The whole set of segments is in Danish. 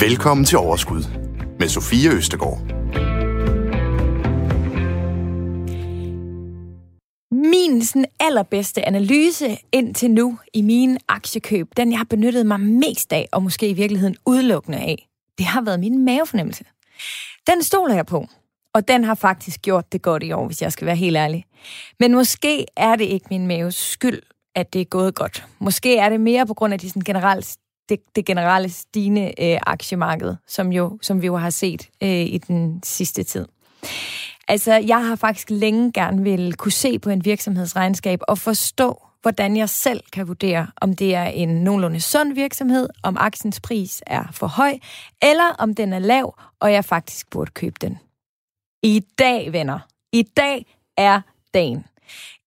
Velkommen til Overskud med Sofie Østegård. Min sådan allerbedste analyse indtil nu i mine aktiekøb, den jeg har benyttet mig mest af, og måske i virkeligheden udelukkende af, det har været min mavefornemmelse. Den stoler jeg på, og den har faktisk gjort det godt i år, hvis jeg skal være helt ærlig. Men måske er det ikke min maves skyld, at det er gået godt. Måske er det mere på grund af de sådan generelt det, det generelle stigende øh, aktiemarked, som, jo, som vi jo har set øh, i den sidste tid. Altså, jeg har faktisk længe gerne vil kunne se på en virksomhedsregnskab og forstå, hvordan jeg selv kan vurdere, om det er en nogenlunde sund virksomhed, om aktiens pris er for høj, eller om den er lav, og jeg faktisk burde købe den. I dag, venner, i dag er dagen.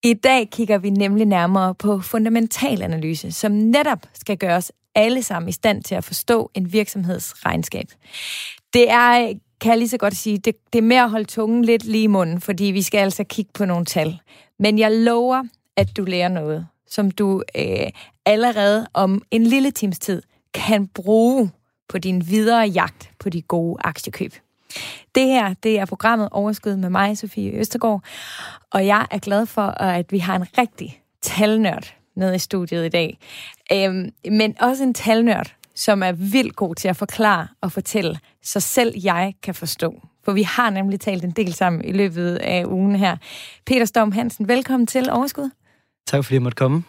I dag kigger vi nemlig nærmere på fundamental analyse, som netop skal gøre os alle sammen i stand til at forstå en virksomheds regnskab. Det er, kan jeg lige så godt sige, det, det er mere at holde tungen lidt lige i munden, fordi vi skal altså kigge på nogle tal. Men jeg lover, at du lærer noget, som du øh, allerede om en lille times tid kan bruge på din videre jagt på de gode aktiekøb. Det her, det er programmet Overskud med mig, Sofie Østergaard, og jeg er glad for, at vi har en rigtig talnørd med i studiet i dag. Øhm, men også en talnørd, som er vildt god til at forklare og fortælle, så selv jeg kan forstå. For vi har nemlig talt en del sammen i løbet af ugen her. Peter Storm Hansen, velkommen til Overskud. Tak fordi jeg måtte komme.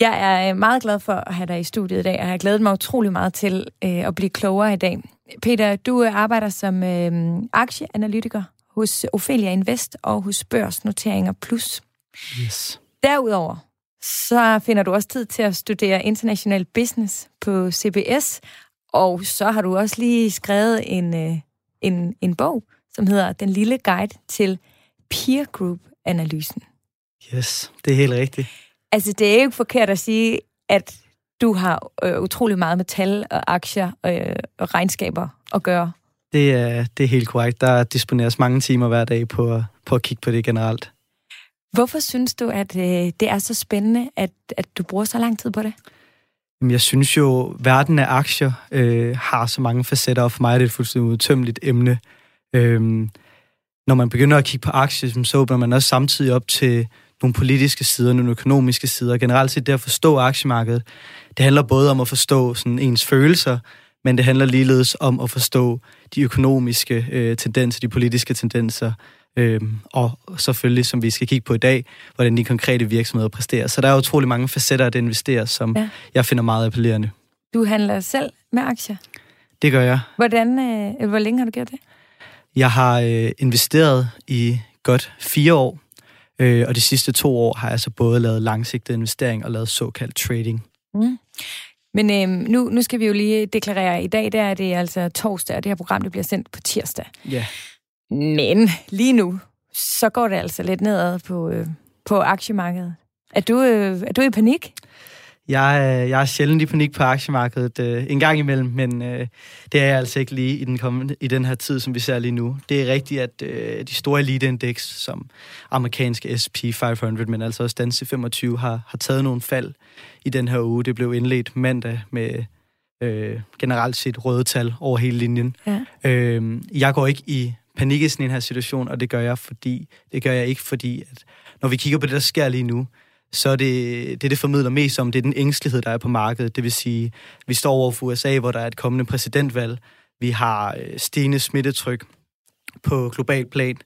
Jeg er meget glad for at have dig i studiet i dag, og jeg har glædet mig utrolig meget til øh, at blive klogere i dag. Peter, du arbejder som øh, aktieanalytiker hos Ophelia Invest og hos Børsnoteringer Plus. Yes. Derudover så finder du også tid til at studere international business på CBS, og så har du også lige skrevet en, øh, en, en bog, som hedder Den lille guide til peer group-analysen. Yes, det er helt rigtigt. Altså, det er jo ikke forkert at sige, at du har øh, utrolig meget med tal og aktier øh, og regnskaber at gøre. Det er, det er helt korrekt. Der disponeres mange timer hver dag på, på at kigge på det generelt. Hvorfor synes du, at øh, det er så spændende, at, at du bruger så lang tid på det? Jamen, jeg synes jo, at verden af aktier øh, har så mange facetter, og for mig er det et fuldstændig udtømmeligt emne. Øhm, når man begynder at kigge på aktier, så åbner man også samtidig op til nogle politiske sider, nogle økonomiske sider. Generelt set det at forstå aktiemarkedet, det handler både om at forstå sådan ens følelser, men det handler ligeledes om at forstå de økonomiske øh, tendenser, de politiske tendenser, øh, og selvfølgelig, som vi skal kigge på i dag, hvordan de konkrete virksomheder præsterer. Så der er utrolig mange facetter at investere, som ja. jeg finder meget appellerende. Du handler selv med aktier? Det gør jeg. Hvordan, øh, hvor længe har du gjort det? Jeg har øh, investeret i godt fire år, øh, og de sidste to år har jeg så både lavet langsigtet investering og lavet såkaldt trading. Mm. Men øh, nu, nu skal vi jo lige deklarere, i dag der er det altså torsdag, og det her program det bliver sendt på tirsdag. Ja. Yeah. Men lige nu, så går det altså lidt nedad på, øh, på aktiemarkedet. Er du, øh, er du i panik? Jeg, jeg er sjældent i panik på aktiemarkedet øh, en gang imellem, men øh, det er jeg altså ikke lige i den, kommende, i den her tid, som vi ser lige nu. Det er rigtigt, at øh, de store eliteindeks, som amerikanske S&P 500, men altså også Danske 25, har, har taget nogle fald i den her uge. Det blev indledt mandag med øh, generelt set røde tal over hele linjen. Ja. Øh, jeg går ikke i panik i sådan en her situation, og det gør jeg, fordi, det gør jeg ikke, fordi at når vi kigger på det, der sker lige nu, så er det, det, det formidler mest om, det er den ængstelighed, der er på markedet. Det vil sige, vi står over for USA, hvor der er et kommende præsidentvalg. Vi har øh, stigende smittetryk på global plan.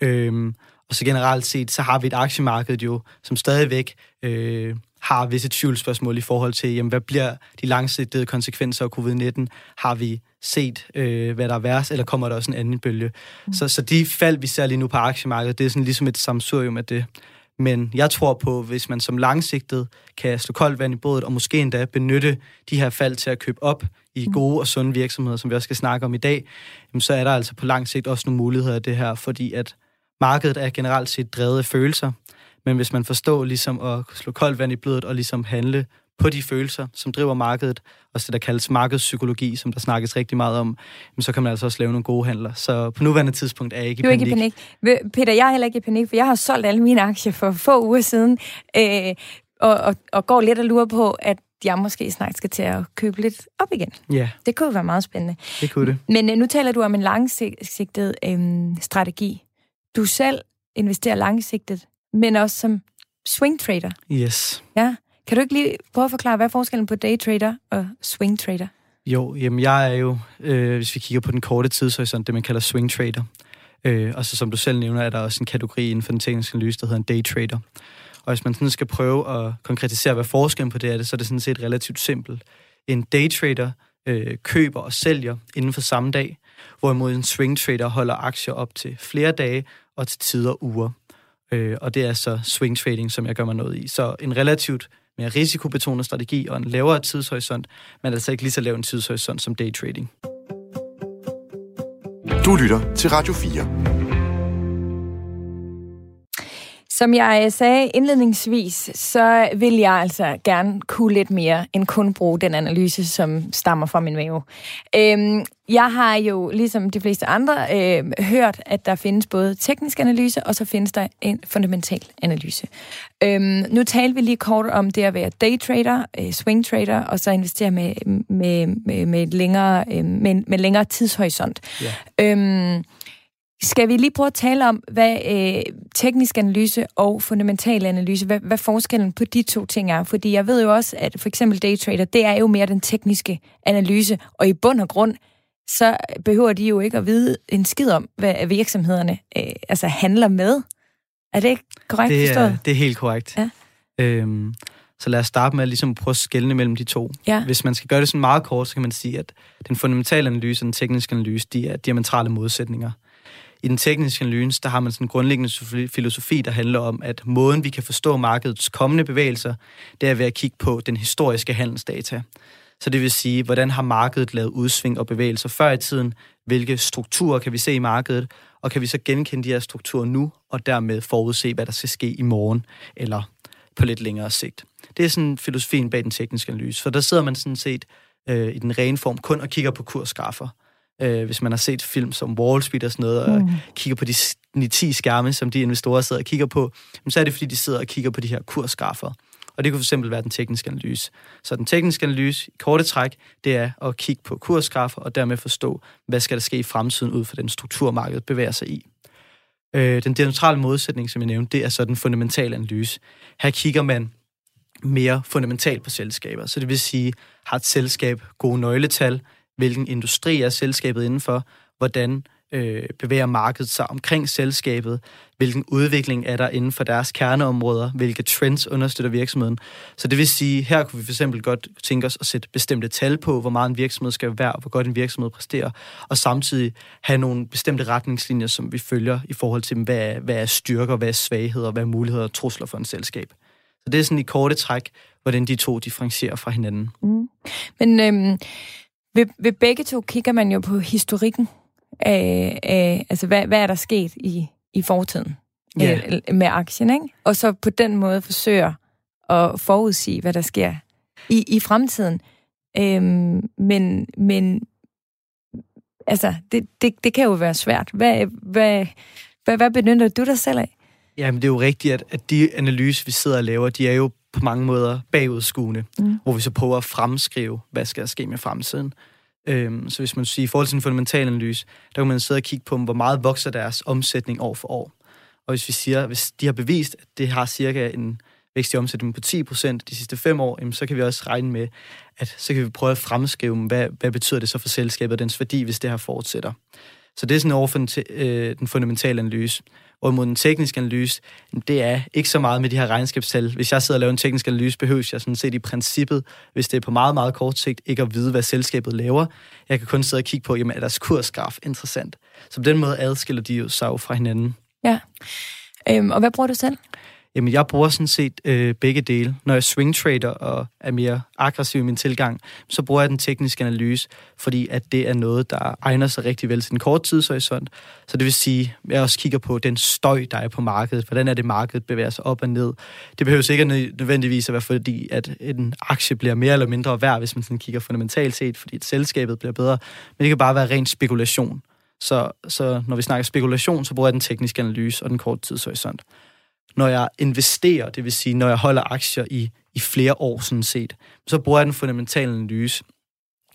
Øhm, og så generelt set, så har vi et aktiemarked jo, som stadigvæk øh, har visse tvivlsspørgsmål i forhold til, jamen, hvad bliver de langsigtede konsekvenser af covid-19? Har vi set, øh, hvad der er værst, eller kommer der også en anden bølge? Mm. Så, så de fald, vi ser lige nu på aktiemarkedet, det er sådan ligesom et samsurium af det. Men jeg tror på, hvis man som langsigtet kan slå koldt vand i bådet, og måske endda benytte de her fald til at købe op i mm. gode og sunde virksomheder, som vi også skal snakke om i dag, så er der altså på lang sigt også nogle muligheder af det her, fordi at markedet er generelt set drevet af følelser, men hvis man forstår ligesom at slå koldt vand i blodet og ligesom handle på de følelser, som driver markedet, og det, der kaldes markedspsykologi, som der snakkes rigtig meget om, så kan man altså også lave nogle gode handler. Så på nuværende tidspunkt er jeg ikke i panik. Du er ikke i panik. Peter, jeg er heller ikke i panik, for jeg har solgt alle mine aktier for få uger siden, øh, og, og, og går lidt og lurer på, at jeg måske snart skal til at købe lidt op igen. Ja, Det kunne være meget spændende. det kunne det. Men øh, nu taler du om en langsigtet øh, strategi. Du selv investerer langsigtet, men også som swing trader. Yes. Ja. Kan du ikke lige prøve at forklare, hvad er forskellen på daytrader og swingtrader? Jo, jamen jeg er jo, øh, hvis vi kigger på den korte tidshorisont, det man kalder swingtrader. Øh, og så som du selv nævner, er der også en kategori inden for den tekniske analyse, der hedder en daytrader. Og hvis man sådan skal prøve at konkretisere, hvad forskellen på det er, så er det sådan set relativt simpelt. En daytrader øh, køber og sælger inden for samme dag, hvorimod en swingtrader holder aktier op til flere dage og til tider uger. Øh, og det er så swing trading, som jeg gør mig noget i. Så en relativt mere risikobetonet strategi og en lavere tidshorisont, men altså ikke lige så lav en tidshorisont som day trading. Du lytter til Radio 4. Som jeg sagde indledningsvis, så vil jeg altså gerne kunne lidt mere end kun bruge den analyse, som stammer fra min mave. Øhm, jeg har jo, ligesom de fleste andre, øh, hørt, at der findes både teknisk analyse, og så findes der en fundamental analyse. Øhm, nu talte vi lige kort om det at være daytrader, øh, swing trader, og så investere med, med, med, med, længere, øh, med, med længere tidshorisont. Ja. Øhm, skal vi lige prøve at tale om, hvad øh, teknisk analyse og fundamental analyse, hvad, hvad forskellen på de to ting er? Fordi jeg ved jo også, at for eksempel daytrader, det er jo mere den tekniske analyse, og i bund og grund, så behøver de jo ikke at vide en skid om, hvad virksomhederne øh, altså handler med. Er det ikke korrekt Det forstået? er, det er helt korrekt. Ja. Øhm, så lad os starte med at ligesom prøve at skelne mellem de to. Ja. Hvis man skal gøre det sådan meget kort, så kan man sige, at den fundamentale analyse og den tekniske analyse, de er diametrale modsætninger. I den tekniske analyse, der har man sådan en grundlæggende filosofi, der handler om, at måden, vi kan forstå markedets kommende bevægelser, det er ved at kigge på den historiske handelsdata. Så det vil sige, hvordan har markedet lavet udsving og bevægelser før i tiden? Hvilke strukturer kan vi se i markedet? Og kan vi så genkende de her strukturer nu, og dermed forudse, hvad der skal ske i morgen, eller på lidt længere sigt? Det er sådan filosofien bag den tekniske analyse. For der sidder man sådan set øh, i den rene form kun og kigger på kursgrafer. Øh, hvis man har set film som Wall Street og sådan noget, og Mm. kigger på de, de 10 skærme, som de investorer sidder og kigger på, så er det, fordi de sidder og kigger på de her kursgrafer. Og det kunne fx være den tekniske analyse. Så den tekniske analyse, i korte træk, det er at kigge på kursgrafer, og dermed forstå, hvad skal der ske i fremtiden ud fra den struktur, markedet bevæger sig i. Øh, den diametrale modsætning, som jeg nævnte, det er så den fundamentale analyse. Her kigger man mere fundamentalt på selskaber. Så det vil sige, har et selskab gode nøgletal, hvilken industri er selskabet indenfor, hvordan øh, bevæger markedet sig omkring selskabet, hvilken udvikling er der inden for deres kerneområder, hvilke trends understøtter virksomheden. Så det vil sige, her kunne vi for eksempel godt tænke os at sætte bestemte tal på, hvor meget en virksomhed skal være, og hvor godt en virksomhed præsterer, og samtidig have nogle bestemte retningslinjer, som vi følger i forhold til, hvad er, hvad er styrker, hvad er svagheder, hvad er muligheder og trusler for en selskab. Så det er sådan i korte træk, hvordan de to differentierer fra hinanden. Mm. Men øhm, ved, ved begge to kigger man jo på historikken af, af altså hvad, hvad er der sket i, i fortiden øh, med aktien, ikke? Og så på den måde forsøger at forudsige, hvad der sker i, i fremtiden. Øhm, men, men altså, det, det, det kan jo være svært. Hvad, hvad, hvad, hvad benytter du dig selv af? Jamen, det er jo rigtigt, at, at de analyser, vi sidder og laver, de er jo på mange måder bagudskuende, Mm. hvor vi så prøver at fremskrive, hvad skal der ske med fremtiden. Øhm, så hvis man siger, i forhold til en fundamental analyse, der kan man sidde og kigge på, hvor meget vokser deres omsætning år for år. Og hvis vi siger, hvis de har bevist, at det har cirka en vækst i omsætningen på 10% de sidste fem år, jamen, så kan vi også regne med, at så kan vi prøve at fremskrive, hvad, hvad betyder det så for selskabet og dens værdi, hvis det her fortsætter. Så det er sådan over for den, øh, den fundamentale analyse. Hvorimod den tekniske analyse, det er ikke så meget med de her regnskabstal. Hvis jeg sidder og laver en teknisk analyse, behøver jeg sådan set i princippet, hvis det er på meget, meget kort sigt, ikke at vide, hvad selskabet laver. Jeg kan kun sidde og kigge på, jamen er deres kursgraf interessant. Så på den måde adskiller de jo sig jo fra hinanden. Ja. Øhm, og hvad bruger du selv? Jamen, jeg bruger sådan set øh, begge dele. Når jeg swing trader og er mere aggressiv i min tilgang, så bruger jeg den tekniske analyse, fordi at det er noget, der egner sig rigtig vel til en kort tidshorisont. Så det vil sige, at jeg også kigger på den støj, der er på markedet. Hvordan er det, markedet bevæger sig op og ned? Det behøver ikke nødvendigvis at være fordi, at en aktie bliver mere eller mindre værd, hvis man sådan kigger fundamentalt set, fordi et selskabet bliver bedre. Men det kan bare være ren spekulation. Så, så når vi snakker spekulation, så bruger jeg den tekniske analyse og den korte tidshorisont når jeg investerer, det vil sige, når jeg holder aktier i i flere år sådan set. Så bruger jeg den fundamentale analyse,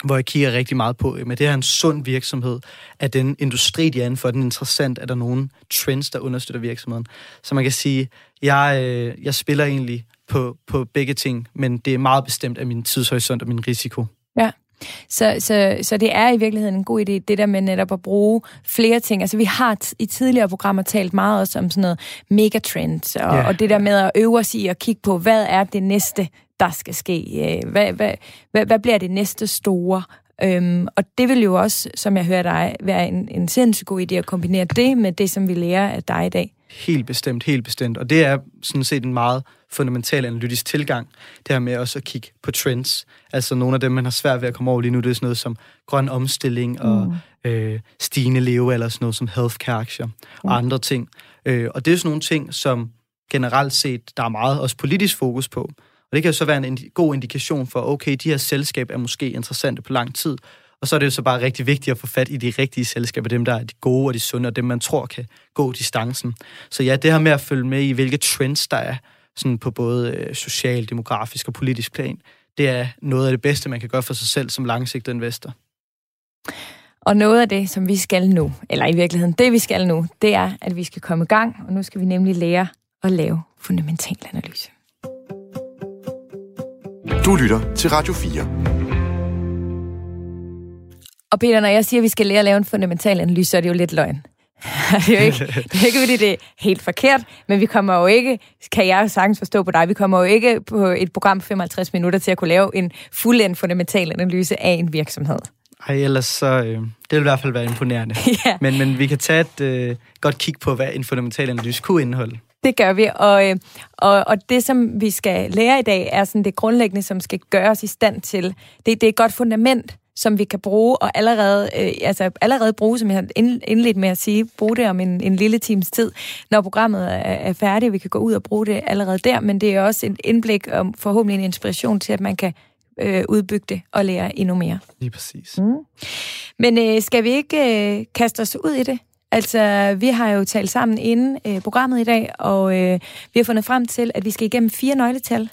hvor jeg kigger rigtig meget på, med det her en sund virksomhed, er den industri, de er inden for, den interessant, er der nogle trends, der understøtter virksomheden. Så man kan sige, jeg, øh, jeg spiller egentlig på, på begge ting, men det er meget bestemt af min tidshorisont og min risiko. Ja. Så, så, så det er i virkeligheden en god idé, det der med netop at bruge flere ting. Altså vi har i tidligere programmer talt meget også om sådan noget megatrends, og, yeah. og det der med at øve os i at kigge på, hvad er det næste, der skal ske? Øh, hvad, hvad, hvad, hvad bliver det næste store? Øhm, og det vil jo også, som jeg hører dig, være en, en sindssygt god idé at kombinere det med det, som vi lærer af dig i dag. Helt bestemt, helt bestemt. Og det er sådan set en meget fundamental analytisk tilgang, det her med også at kigge på trends. Altså nogle af dem, man har svært ved at komme over lige nu, det er sådan noget som grøn omstilling og mm. øh, stigende leve, eller sådan noget som healthcare-aktier mm. og andre ting. Øh, og det er sådan nogle ting, som generelt set, der er meget også politisk fokus på. Og det kan jo så være en god indikation for, okay, de her selskaber er måske interessante på lang tid, og så er det jo så bare rigtig vigtigt at få fat i de rigtige selskaber, dem der er de gode og de sunde, og dem man tror kan gå distancen. Så ja, det her med at følge med i, hvilke trends der er, sådan på både øh, social, demografisk og politisk plan, det er noget af det bedste, man kan gøre for sig selv som langsigtet investor. Og noget af det, som vi skal nu, eller i virkeligheden det, vi skal nu, det er, at vi skal komme i gang, og nu skal vi nemlig lære at lave fundamental analyse. Du lytter til Radio 4. Og Peter, når jeg siger, at vi skal lære at lave en fundamental analyse, så er det jo lidt løgn. det, er jo ikke, det er ikke, fordi det er helt forkert, men vi kommer jo ikke, kan jeg sagtens forstå på dig, vi kommer jo ikke på et program på 55 minutter til at kunne lave en fuldendt fundamental analyse af en virksomhed. Ej, ellers så, øh, det vil i hvert fald være imponerende. ja. men, men vi kan tage et øh, godt kig på, hvad en fundamental analyse kunne indeholde. Det gør vi, og, øh, og, og det, som vi skal lære i dag, er sådan det grundlæggende, som skal gøre os i stand til. Det, det er et godt fundament som vi kan bruge, og allerede, øh, altså allerede bruge, som jeg har indledt med at sige, bruge det om en, en lille times tid, når programmet er, er færdigt. Vi kan gå ud og bruge det allerede der, men det er også et indblik og forhåbentlig en inspiration til, at man kan øh, udbygge det og lære endnu mere. Lige præcis. Mm. Men øh, skal vi ikke øh, kaste os ud i det? Altså, vi har jo talt sammen inden øh, programmet i dag, og øh, vi har fundet frem til, at vi skal igennem fire nøgletal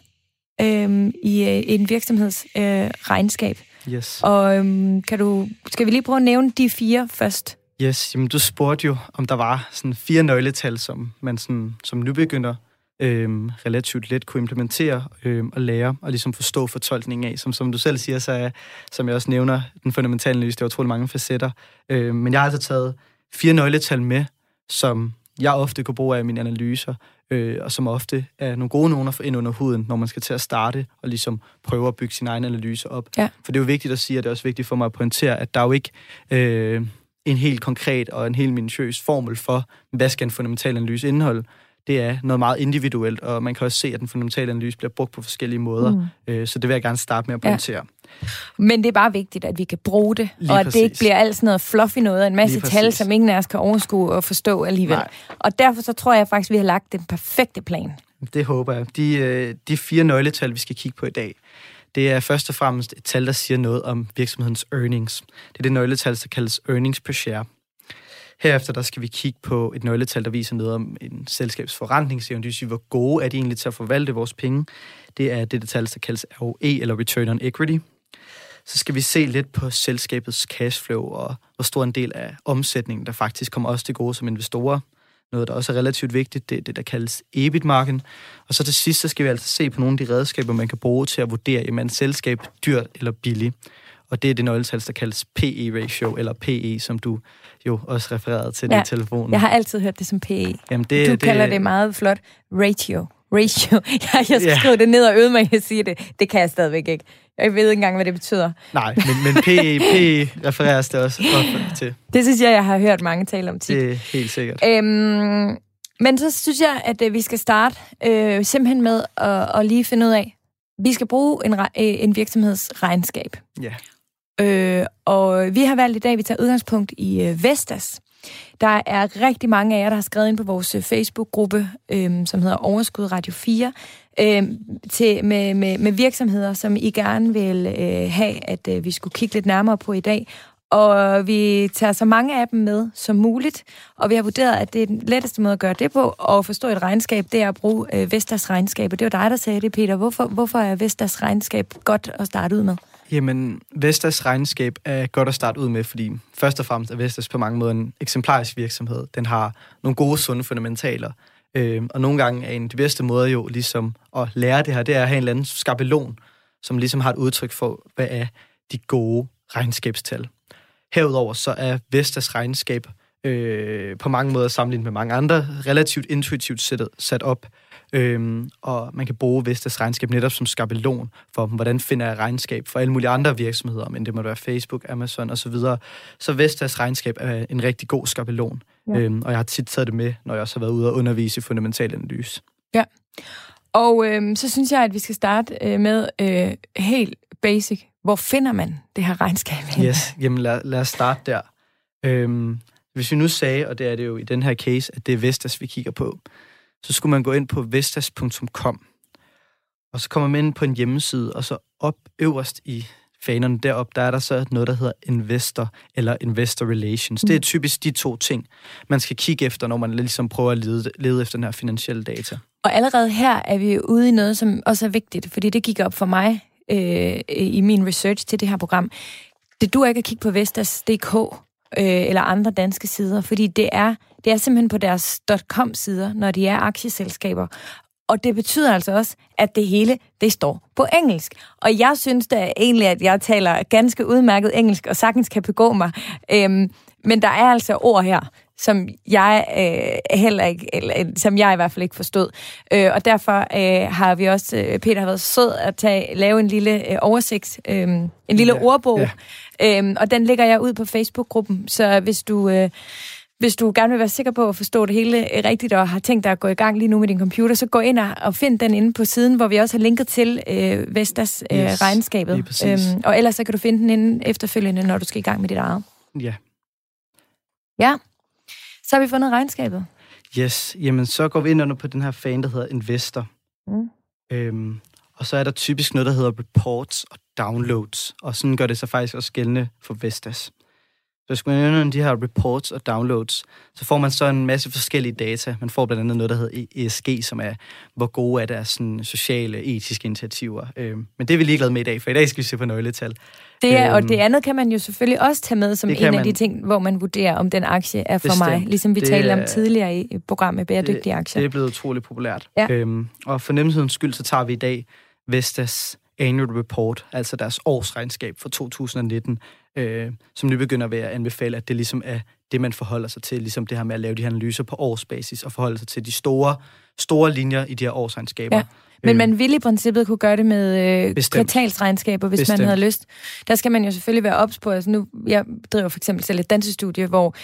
øh, i øh, en virksomheds øh, regnskab. Yes. Og øhm, kan du, skal vi lige prøve at nævne de fire først? Yes, jamen du spurgte jo, om der var sådan fire nøgletal, som man sådan, som nybegynder øhm, relativt let kunne implementere øhm, og lære og ligesom forstå fortolkningen af. Som, som du selv siger, så er, som jeg også nævner, den fundamentale analyse, der er utrolig mange facetter. Øhm, men jeg har altså taget fire nøgletal med, som jeg ofte kan bruge af mine analyser, øh, og som ofte er nogle gode nogen at få ind under huden, når man skal til at starte og ligesom prøve at bygge sin egen analyse op. Ja. For det er jo vigtigt at sige, og det er også vigtigt for mig at pointere, at der er jo ikke øh, en helt konkret og en helt minutiøs formel for, hvad skal en fundamental analyse indeholde det er noget meget individuelt, og man kan også se, at den fundamentale analyse bliver brugt på forskellige måder. Mm. Øh, så det vil jeg gerne starte med at pointere. Ja. Men det er bare vigtigt, at vi kan bruge det, Lige og at præcis. det ikke bliver alt sådan noget fluffy noget, en masse tal, som ingen af os kan overskue og forstå alligevel. Nej. Og derfor så tror jeg faktisk, vi har lagt den perfekte plan. Det håber jeg. De, øh, de fire nøgletal, vi skal kigge på i dag, det er først og fremmest et tal, der siger noget om virksomhedens earnings. Det er det nøgletal, der kaldes earnings per share. Herefter der skal vi kigge på et nøgletal, der viser noget om en selskabs forretningsevne, det vil sige, hvor gode er de egentlig til at forvalte vores penge. Det er det, der tal, der kaldes ROE, eller Return on Equity. Så skal vi se lidt på selskabets cashflow, og hvor stor en del af omsætningen, der faktisk kommer os til gode som investorer. Noget, der også er relativt vigtigt, det er det, der kaldes EBIT-marken. Og så til sidst, så skal vi altså se på nogle af de redskaber, man kan bruge til at vurdere, om en selskab dyrt eller billigt og det er det nøgletal, der kaldes PE-ratio, eller PE, som du jo også refererede til ja, i telefonen. jeg har altid hørt det som PE. Jamen det, du det, kalder det meget flot ratio. Ratio. Jeg, jeg skal ja. skrive det ned og øve mig at sige det. Det kan jeg stadigvæk ikke. Jeg ved ikke engang, hvad det betyder. Nej, men, men PE, PE refereres det også til. Det synes jeg, jeg har hørt mange tale om tit. Det er helt sikkert. Øhm, men så synes jeg, at øh, vi skal starte øh, simpelthen med at, at lige finde ud af, vi skal bruge en, øh, en virksomhedsregnskab. Ja. Øh, og vi har valgt i dag, at vi tager udgangspunkt i øh, Vestas. Der er rigtig mange af jer, der har skrevet ind på vores øh, Facebook-gruppe, øh, som hedder Overskud Radio 4, øh, til, med, med, med virksomheder, som I gerne vil øh, have, at øh, vi skulle kigge lidt nærmere på i dag. og vi tager så mange af dem med som muligt, og vi har vurderet, at det er den letteste måde at gøre det på, og forstå et regnskab, det er at bruge øh, Vestas regnskab, og det var dig, der sagde det, Peter. Hvorfor, hvorfor er Vestas regnskab godt at starte ud med? Jamen, Vestas regnskab er godt at starte ud med, fordi først og fremmest er Vestas på mange måder en eksemplarisk virksomhed. Den har nogle gode, sunde fundamentaler, øh, og nogle gange er en af de bedste måder jo ligesom at lære det her, det er at have en eller anden skabelon, som ligesom har et udtryk for, hvad er de gode regnskabstal. Herudover så er Vestas regnskab øh, på mange måder sammenlignet med mange andre relativt intuitivt sat, sat op. Øhm, og man kan bruge Vestas regnskab netop som skabelon for, hvordan finder jeg regnskab for alle mulige andre virksomheder, men det må være Facebook, Amazon osv. Så, så Vestas regnskab er en rigtig god skabelon, ja. øhm, og jeg har tit taget det med, når jeg også har været ude og undervise i fundamental analyse. Ja, og øhm, så synes jeg, at vi skal starte øh, med øh, helt basic. Hvor finder man det her regnskab? Yes, jamen lad, lad os starte der. Øhm, hvis vi nu sagde, og det er det jo i den her case, at det er Vestas, vi kigger på, så skulle man gå ind på vestas.com, og så kommer man ind på en hjemmeside, og så op øverst i fanerne derop, der er der så noget, der hedder Investor eller Investor Relations. Mm. Det er mm. typisk de to ting, man skal kigge efter, når man ligesom prøver at lede, lede efter den her finansielle data. Og allerede her er vi ude i noget, som også er vigtigt, fordi det gik op for mig øh, i min research til det her program. Det du ikke at kigge på Vestas.dk øh, eller andre danske sider, fordi det er, det er simpelthen på deres .com-sider, når de er aktieselskaber. Og det betyder altså også, at det hele, det står på engelsk. Og jeg synes da egentlig, at jeg taler ganske udmærket engelsk, og sagtens kan begå mig. Øhm, men der er altså ord her, som jeg øh, heller ikke, eller, som jeg i hvert fald ikke forstod. Øh, og derfor øh, har vi også, øh, Peter har været sød at tage, lave en lille øh, oversigt, øh, en lille ja, ordbog, ja. Øh, og den lægger jeg ud på Facebook-gruppen, så hvis du... Øh, hvis du gerne vil være sikker på at forstå det hele øh, rigtigt, og har tænkt dig at gå i gang lige nu med din computer, så gå ind og find den inde på siden, hvor vi også har linket til øh, Vestas øh, yes, regnskabet. Øhm, og ellers så kan du finde den inde efterfølgende, når du skal i gang med dit eget. Ja. Ja. Så har vi fundet regnskabet. Yes, jamen så går vi ind under på den her fan, der hedder Investor. Mm. Øhm, og så er der typisk noget, der hedder reports og downloads, og sådan gør det sig faktisk også gældende for Vestas. Så hvis man under de her reports og downloads, så får man så en masse forskellige data. Man får blandt andet noget, der hedder ESG, som er, hvor gode er deres sådan, sociale, etiske initiativer. Øhm, men det er vi lige glade med i dag, for i dag skal vi se på nøgletal. Det er, øhm, og det andet kan man jo selvfølgelig også tage med som en man, af de ting, hvor man vurderer, om den aktie er for bestemt. mig. Ligesom vi det talte om tidligere i programmet Bæredygtige Aktier. Det er blevet utroligt populært. Ja. Øhm, og for nemmhedens skyld, så tager vi i dag Vestas Annual Report, altså deres årsregnskab for 2019, øh, som nu begynder ved at anbefale, at det ligesom er det, man forholder sig til, ligesom det her med at lave de her analyser på årsbasis, og forholde sig til de store, store linjer i de her årsregnskaber. Ja. Men man ville i princippet kunne gøre det med øh, kvartalsregnskaber, hvis Bestemt. man havde lyst. Der skal man jo selvfølgelig være ops på. Altså nu, jeg driver for eksempel selv et dansestudie, hvor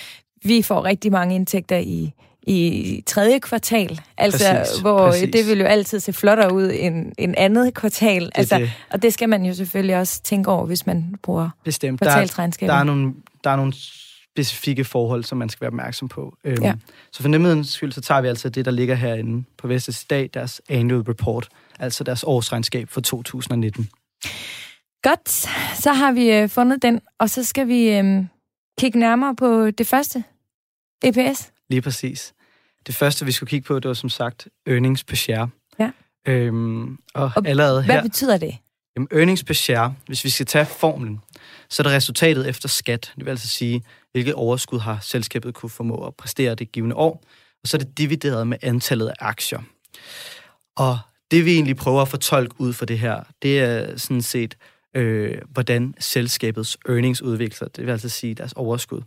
vi får rigtig mange indtægter i i tredje kvartal. Altså, præcis, hvor præcis. det vil jo altid se flottere ud end, end andet kvartal. Det altså, det. Og det skal man jo selvfølgelig også tænke over, hvis man bruger Bestemt. kvartalsregnskaber. Der, der, er nogle, der er nogle specifikke forhold, som man skal være opmærksom på. Øhm, ja. Så for nemmedens skyld, så tager vi altså det, der ligger herinde på Vestas i dag, deres annual report, altså deres årsregnskab for 2019. Godt, så har vi øh, fundet den, og så skal vi øh, kigge nærmere på det første, EPS. Lige præcis. Det første, vi skulle kigge på, det var som sagt earnings per share. Ja. Øhm, og, og allerede hvad her, betyder det? Jamen, earnings per share, hvis vi skal tage formlen, så er det resultatet efter skat. Det vil altså sige, hvilket overskud har selskabet kunne formå at præstere det givende år. Og så er det divideret med antallet af aktier. Og det vi egentlig prøver at fortolke ud for det her, det er sådan set, øh, hvordan selskabets earnings udvikler. Det vil altså sige deres overskud.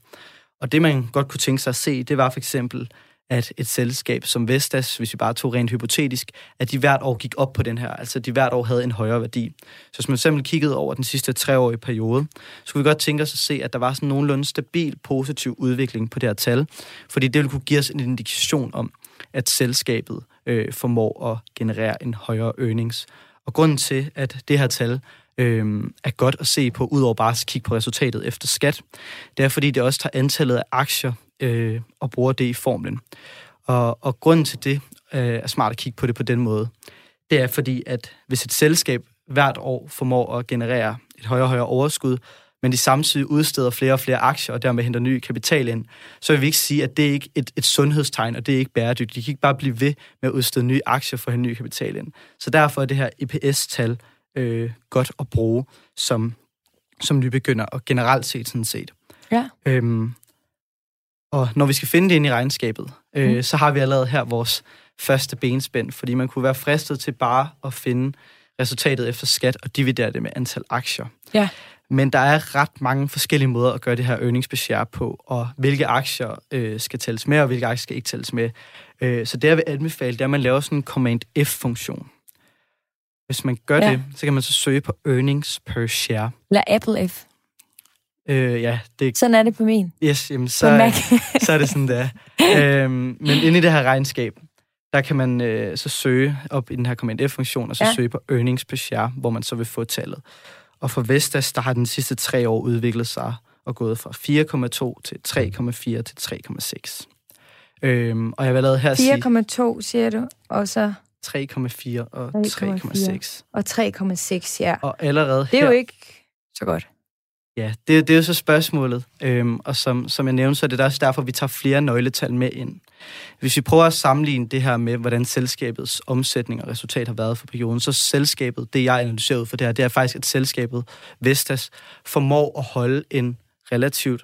Og det man godt kunne tænke sig at se, det var for eksempel, at et selskab som Vestas, hvis vi bare tog rent hypotetisk, at de hvert år gik op på den her, altså de hvert år havde en højere værdi. Så hvis man simpelthen kiggede over den sidste treårige periode, så kunne vi godt tænke os at se, at der var sådan nogenlunde stabil, positiv udvikling på det her tal, fordi det ville kunne give os en indikation om, at selskabet øh, formår at generere en højere earnings. Og grunden til, at det her tal øh, er godt at se på, udover bare at kigge på resultatet efter skat, det er fordi, det også tager antallet af aktier øh, og bruger det i formlen. Og, og grunden til det øh, er smart at kigge på det på den måde. Det er fordi, at hvis et selskab hvert år formår at generere et højere og højere overskud, men de samtidig udsteder flere og flere aktier, og dermed henter ny kapital ind, så vil vi ikke sige, at det er ikke et, et sundhedstegn, og det er ikke bæredygtigt. De kan ikke bare blive ved med at udstede nye aktier for at hente ny kapital ind. Så derfor er det her EPS-tal øh, godt at bruge som, som nybegynder, og generelt set sådan set. Ja. Øhm, og når vi skal finde det ind i regnskabet, øh, mm. så har vi allerede her vores første benspænd, fordi man kunne være fristet til bare at finde resultatet efter skat og dividere det med antal aktier. Ja. Men der er ret mange forskellige måder at gøre det her earningsbeskær på, og hvilke aktier øh, skal tælles med, og hvilke aktier skal ikke tælles med. Øh, så det, jeg vil anbefale, det er, at man laver sådan en Command-F-funktion. Hvis man gør Ja. det, så kan man så søge på earnings per share. Eller Apple F. Øh, ja, det er... Sådan er det på min. Yes, jamen, På så, Mac. så er det sådan, der. øhm, men inde i det her regnskab, der kan man øh, så søge op i den her Command F-funktion, og så Ja. søge på earnings per share, hvor man så vil få tallet. Og for Vestas, der har den sidste tre år udviklet sig og gået fra 4,2 til 3,4 til 3,6. Øhm, og jeg vil allerede her sige 4,2 siger du, og så 3,4 og 3,4. 3,6. og 3,6, ja. Og allerede Det er her... jo ikke så godt. Ja, det, det er jo så spørgsmålet. Øhm, og som, som jeg nævnte, så er det også derfor, vi tager flere nøgletal med ind. Hvis vi prøver at sammenligne det her med, hvordan selskabets omsætning og resultat har været for perioden, så selskabet, det jeg analyserer ud for det her, det er faktisk, at selskabet Vestas formår at holde en relativt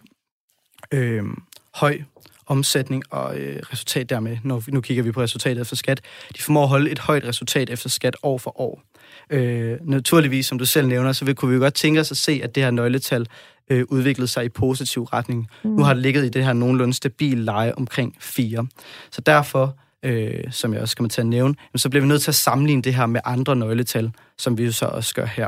øhm, høj omsætning og øh, resultat dermed, når vi, nu kigger vi på resultatet efter skat, de formår at holde et højt resultat efter skat år for år. Øh, naturligvis, som du selv nævner, så vil, kunne vi jo godt tænke os at se, at det her nøgletal øh, udviklede sig i positiv retning. Mm. Nu har det ligget i det her nogenlunde stabil leje omkring 4. Så derfor, øh, som jeg også kommer til at nævne, så bliver vi nødt til at sammenligne det her med andre nøgletal, som vi jo så også gør her.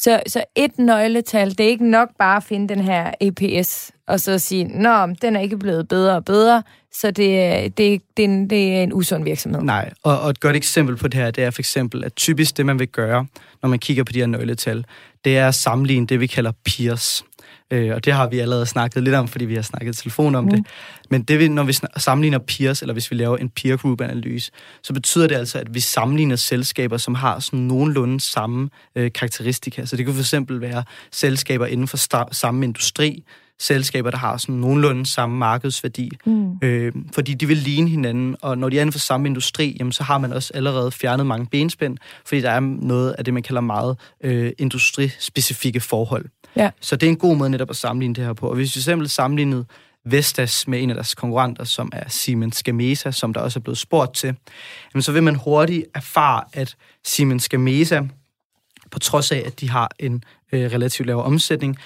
Så, så et nøgletal, det er ikke nok bare at finde den her EPS, og så sige, nå, den er ikke blevet bedre og bedre, så det, er- det, det, en- det er en usund virksomhed. Nej, og, og et godt eksempel på det her, det er for eksempel, at typisk det, man vil gøre, når man kigger på de her nøgletal, det er at sammenligne det, vi kalder peers. Øh, og det har vi allerede snakket lidt om, fordi vi har snakket telefon om mm. det. Men det, når vi sammenligner peers, eller hvis vi laver en peer group analyse, så betyder det altså, at vi sammenligner selskaber, som har sådan nogenlunde samme øh, karakteristika. Så det kan for eksempel være selskaber inden for samme industri, selskaber, der har sådan nogenlunde samme markedsværdi. Mm. Øh, fordi de vil ligne hinanden, og når de er inden for samme industri, jamen, så har man også allerede fjernet mange benspænd, fordi der er noget af det, man kalder meget øh, industrispecifikke forhold. Ja. Så det er en god måde netop at sammenligne det her på. Og hvis vi simpelthen sammenlignede Vestas med en af deres konkurrenter, som er Siemens Gamesa, som der også er blevet spurgt til, jamen, så vil man hurtigt erfare, at Siemens Gamesa, på trods af, at de har en øh, relativt lav omsætning,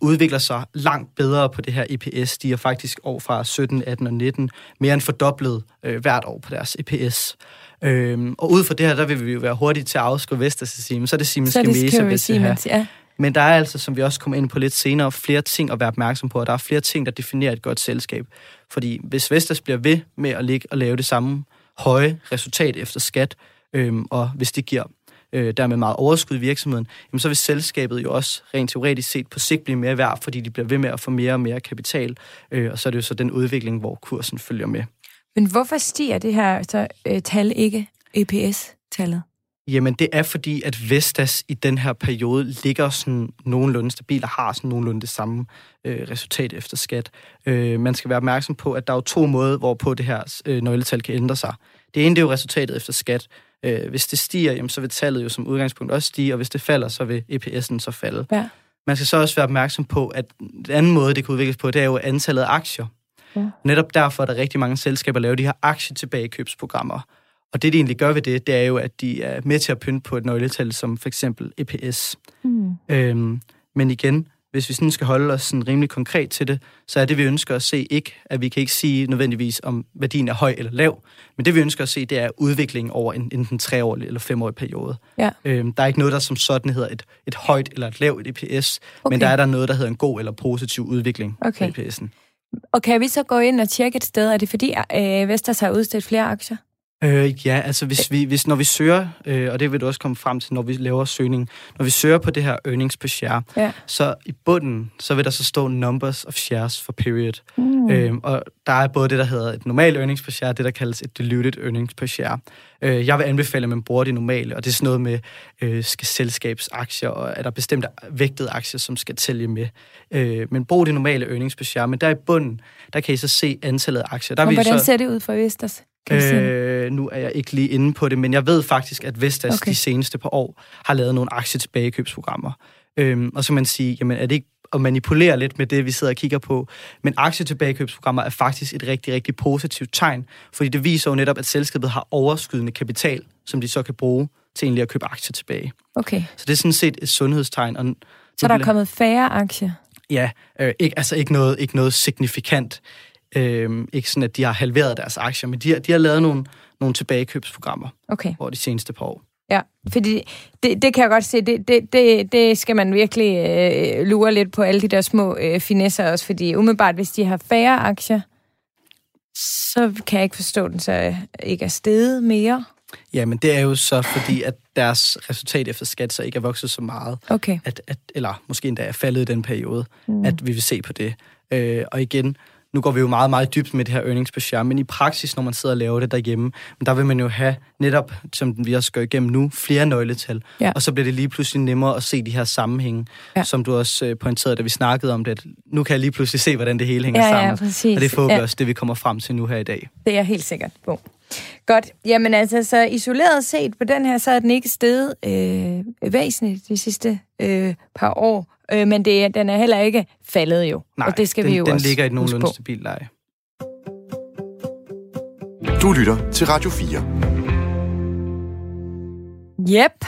udvikler sig langt bedre på det her EPS. De er faktisk år fra 17, 18 og 19 mere end fordoblet øh, hvert år på deres EPS. Øhm, og ud fra det her, der vil vi jo være hurtige til at afskrive Vestas og Siemens, så er det Siemens Gamesa, hvis det her. Ja. Men der er altså, som vi også kommer ind på lidt senere, flere ting at være opmærksom på, og der er flere ting, der definerer et godt selskab. Fordi hvis Vestas bliver ved med at ligge og lave det samme høje resultat efter skat, øhm, og hvis det giver øh, dermed meget overskud i virksomheden, jamen så vil selskabet jo også rent teoretisk set på sigt blive mere værd, fordi de bliver ved med at få mere og mere kapital, øh, og så er det jo så den udvikling, hvor kursen følger med. Men hvorfor stiger det her så, øh, tal ikke, EPS-tallet? Jamen, det er fordi, at Vestas i den her periode ligger sådan nogenlunde stabil og har sådan nogenlunde det samme øh, resultat efter skat. Øh, man skal være opmærksom på, at der er jo to måder, hvorpå det her øh, nøgletal kan ændre sig. Det ene det er jo resultatet efter skat. Øh, hvis det stiger, jamen, så vil tallet jo som udgangspunkt også stige, og hvis det falder, så vil EPS'en så falde. Ja. Man skal så også være opmærksom på, at den anden måde, det kan udvikles på, det er jo antallet af aktier. Ja. Netop derfor er der rigtig mange selskaber, der laver de her aktietilbagekøbsprogrammer. Og det, de egentlig gør ved det, det er jo, at de er med til at pynte på et nøgletal, som for eksempel EPS. Mm. Øhm, men igen, hvis vi sådan skal holde os sådan rimelig konkret til det, så er det, vi ønsker at se ikke, at vi kan ikke sige nødvendigvis, om værdien er høj eller lav, men det, vi ønsker at se, det er udviklingen over en, enten treårig eller femårig periode. Ja. Øhm, der er ikke noget, der som sådan hedder et, et højt eller et lavt EPS, okay. Men der er der noget, der hedder en god eller positiv udvikling Okay. EPS'en. Og kan vi så gå ind og tjekke et sted? Er det fordi, øh, Vestas har udstedt flere aktier? Øh, ja, altså hvis vi, hvis, når vi søger, øh, og det vil du også komme frem til, når vi laver søgning, når vi søger på det her earnings per share, Ja. så i bunden, så vil der så stå numbers of shares for period. Mm. Øhm, og der er både det, der hedder et normalt earnings per share, det, der kaldes et diluted earnings per share. Øh, jeg vil anbefale, at man bruger det normale, og det er sådan noget med, øh, skal selskabsaktier, og er der bestemte vægtede aktier, som skal tælle med. Øh, men brug det normale earnings per share. Men der i bunden, der kan I så se antallet af aktier. Der og hvordan så, ser det ud for Vestas? Øh, nu er jeg ikke lige inde på det, men jeg ved faktisk, at Vestas okay. de seneste par år har lavet nogle aktietilbagekøbsprogrammer. Øhm, og så kan man sige, jamen er det ikke at manipulere lidt med det, vi sidder og kigger på. Men aktietilbagekøbsprogrammer er faktisk et rigtig, rigtig positivt tegn, fordi det viser jo netop, at selskabet har overskydende kapital, som de så kan bruge til egentlig at købe aktier tilbage. Okay. Så det er sådan set et sundhedstegn. Og så der er kommet færre aktier? Ja, øh, ikke, altså ikke noget, ikke noget signifikant. Øh, ikke sådan, at de har halveret deres aktier, men de har, de har lavet nogle, nogle tilbagekøbsprogrammer okay. over de seneste par år. Ja, fordi det, det kan jeg godt se, det, det, det, det skal man virkelig øh, lure lidt på alle de der små øh, finesser også, fordi umiddelbart, hvis de har færre aktier, så kan jeg ikke forstå, at den så ikke er steget mere. Ja, men det er jo så fordi, at deres resultat efter skat så ikke er vokset så meget, okay. at, at, eller måske endda er faldet i den periode, mm. at vi vil se på det. Øh, og igen, nu går vi jo meget, meget dybt med det her earnings per share, men i praksis, når man sidder og laver det derhjemme, men der vil man jo have netop, som vi også gør igennem nu, flere nøgletal. Ja. Og så bliver det lige pludselig nemmere at se de her sammenhænge, ja. som du også øh, pointerede, da vi snakkede om det. At nu kan jeg lige pludselig se, hvordan det hele hænger ja, sammen. Ja, præcis. Og det er forhåbentlig ja. også det, vi kommer frem til nu her i dag. Det er jeg helt sikkert på. Godt. Jamen altså, så isoleret set på den her, så er den ikke steget øh, væsentligt de sidste øh, par år. Øh, men det, den er heller ikke faldet jo. Nej, og det skal den, vi jo den også ligger i et nogenlunde stabilt leje. Du lytter til Radio 4. Yep.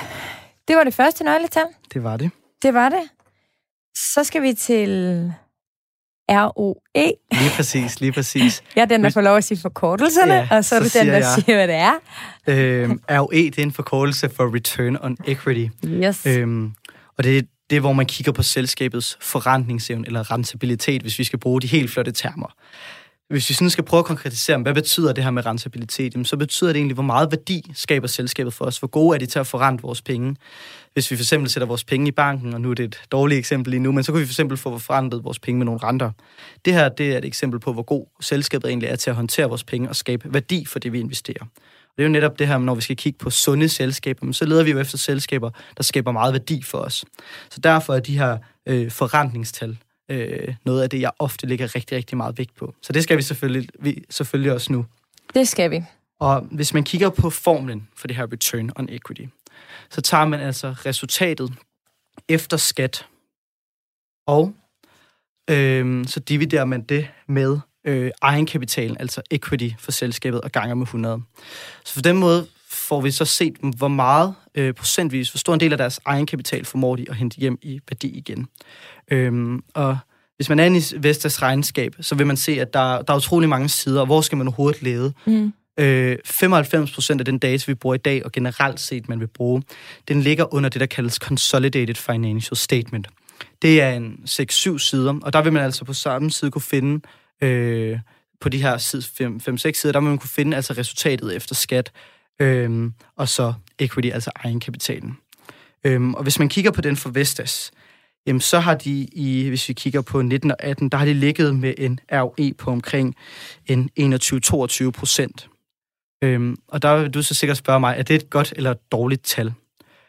Det var det første nøgletal. Det var det. Det var det. Så skal vi til R-O-E. Lige præcis, lige præcis. Jeg er den, der får lov at sige forkortelserne, ja, og så er du den, der jeg. siger, hvad det er. Øhm, ROE, det er en forkortelse for Return on Equity. Yes. Øhm, og det, det er, hvor man kigger på selskabets forrentningsevne eller rentabilitet, hvis vi skal bruge de helt flotte termer. Hvis vi sådan skal prøve at konkretisere, hvad betyder det her med rentabilitet, så betyder det egentlig, hvor meget værdi skaber selskabet for os. Hvor gode er de til at forrente vores penge? Hvis vi for eksempel sætter vores penge i banken, og nu er det et dårligt eksempel lige nu, men så kan vi for eksempel få forrentet vores penge med nogle renter. Det her det er et eksempel på, hvor god selskabet egentlig er til at håndtere vores penge og skabe værdi for det, vi investerer. Og det er jo netop det her, når vi skal kigge på sunde selskaber, så leder vi jo efter selskaber, der skaber meget værdi for os. Så derfor er de her øh, forrentningstal øh, noget af det, jeg ofte lægger rigtig, rigtig meget vægt på. Så det skal vi selvfølgelig, vi, selvfølgelig også nu. Det skal vi. Og hvis man kigger på formlen for det her return on equity, så tager man altså resultatet efter skat, og øh, så dividerer man det med øh, egenkapitalen, altså equity for selskabet, og ganger med 100. Så på den måde får vi så set, hvor meget øh, procentvis, hvor stor en del af deres egenkapital formår de at hente hjem i værdi igen. Øhm, og hvis man er inde i Vestas regnskab, så vil man se, at der, der er utrolig mange sider, og hvor skal man overhovedet lede? Mm. Øh, 95% af den data, vi bruger i dag, og generelt set, man vil bruge, den ligger under det, der kaldes Consolidated Financial Statement. Det er en 6-7 sider, og der vil man altså på samme side kunne finde, øh, på de her 5-6 sider, der vil man kunne finde altså resultatet efter skat, øh, og så equity, altså egenkapitalen. Øh, og hvis man kigger på den for Vestas, jamen så har de, i, hvis vi kigger på 19 og 18, der har de ligget med en ROE på omkring en 21-22 procent. Øhm, og der vil du så sikkert spørge mig, er det et godt eller et dårligt tal?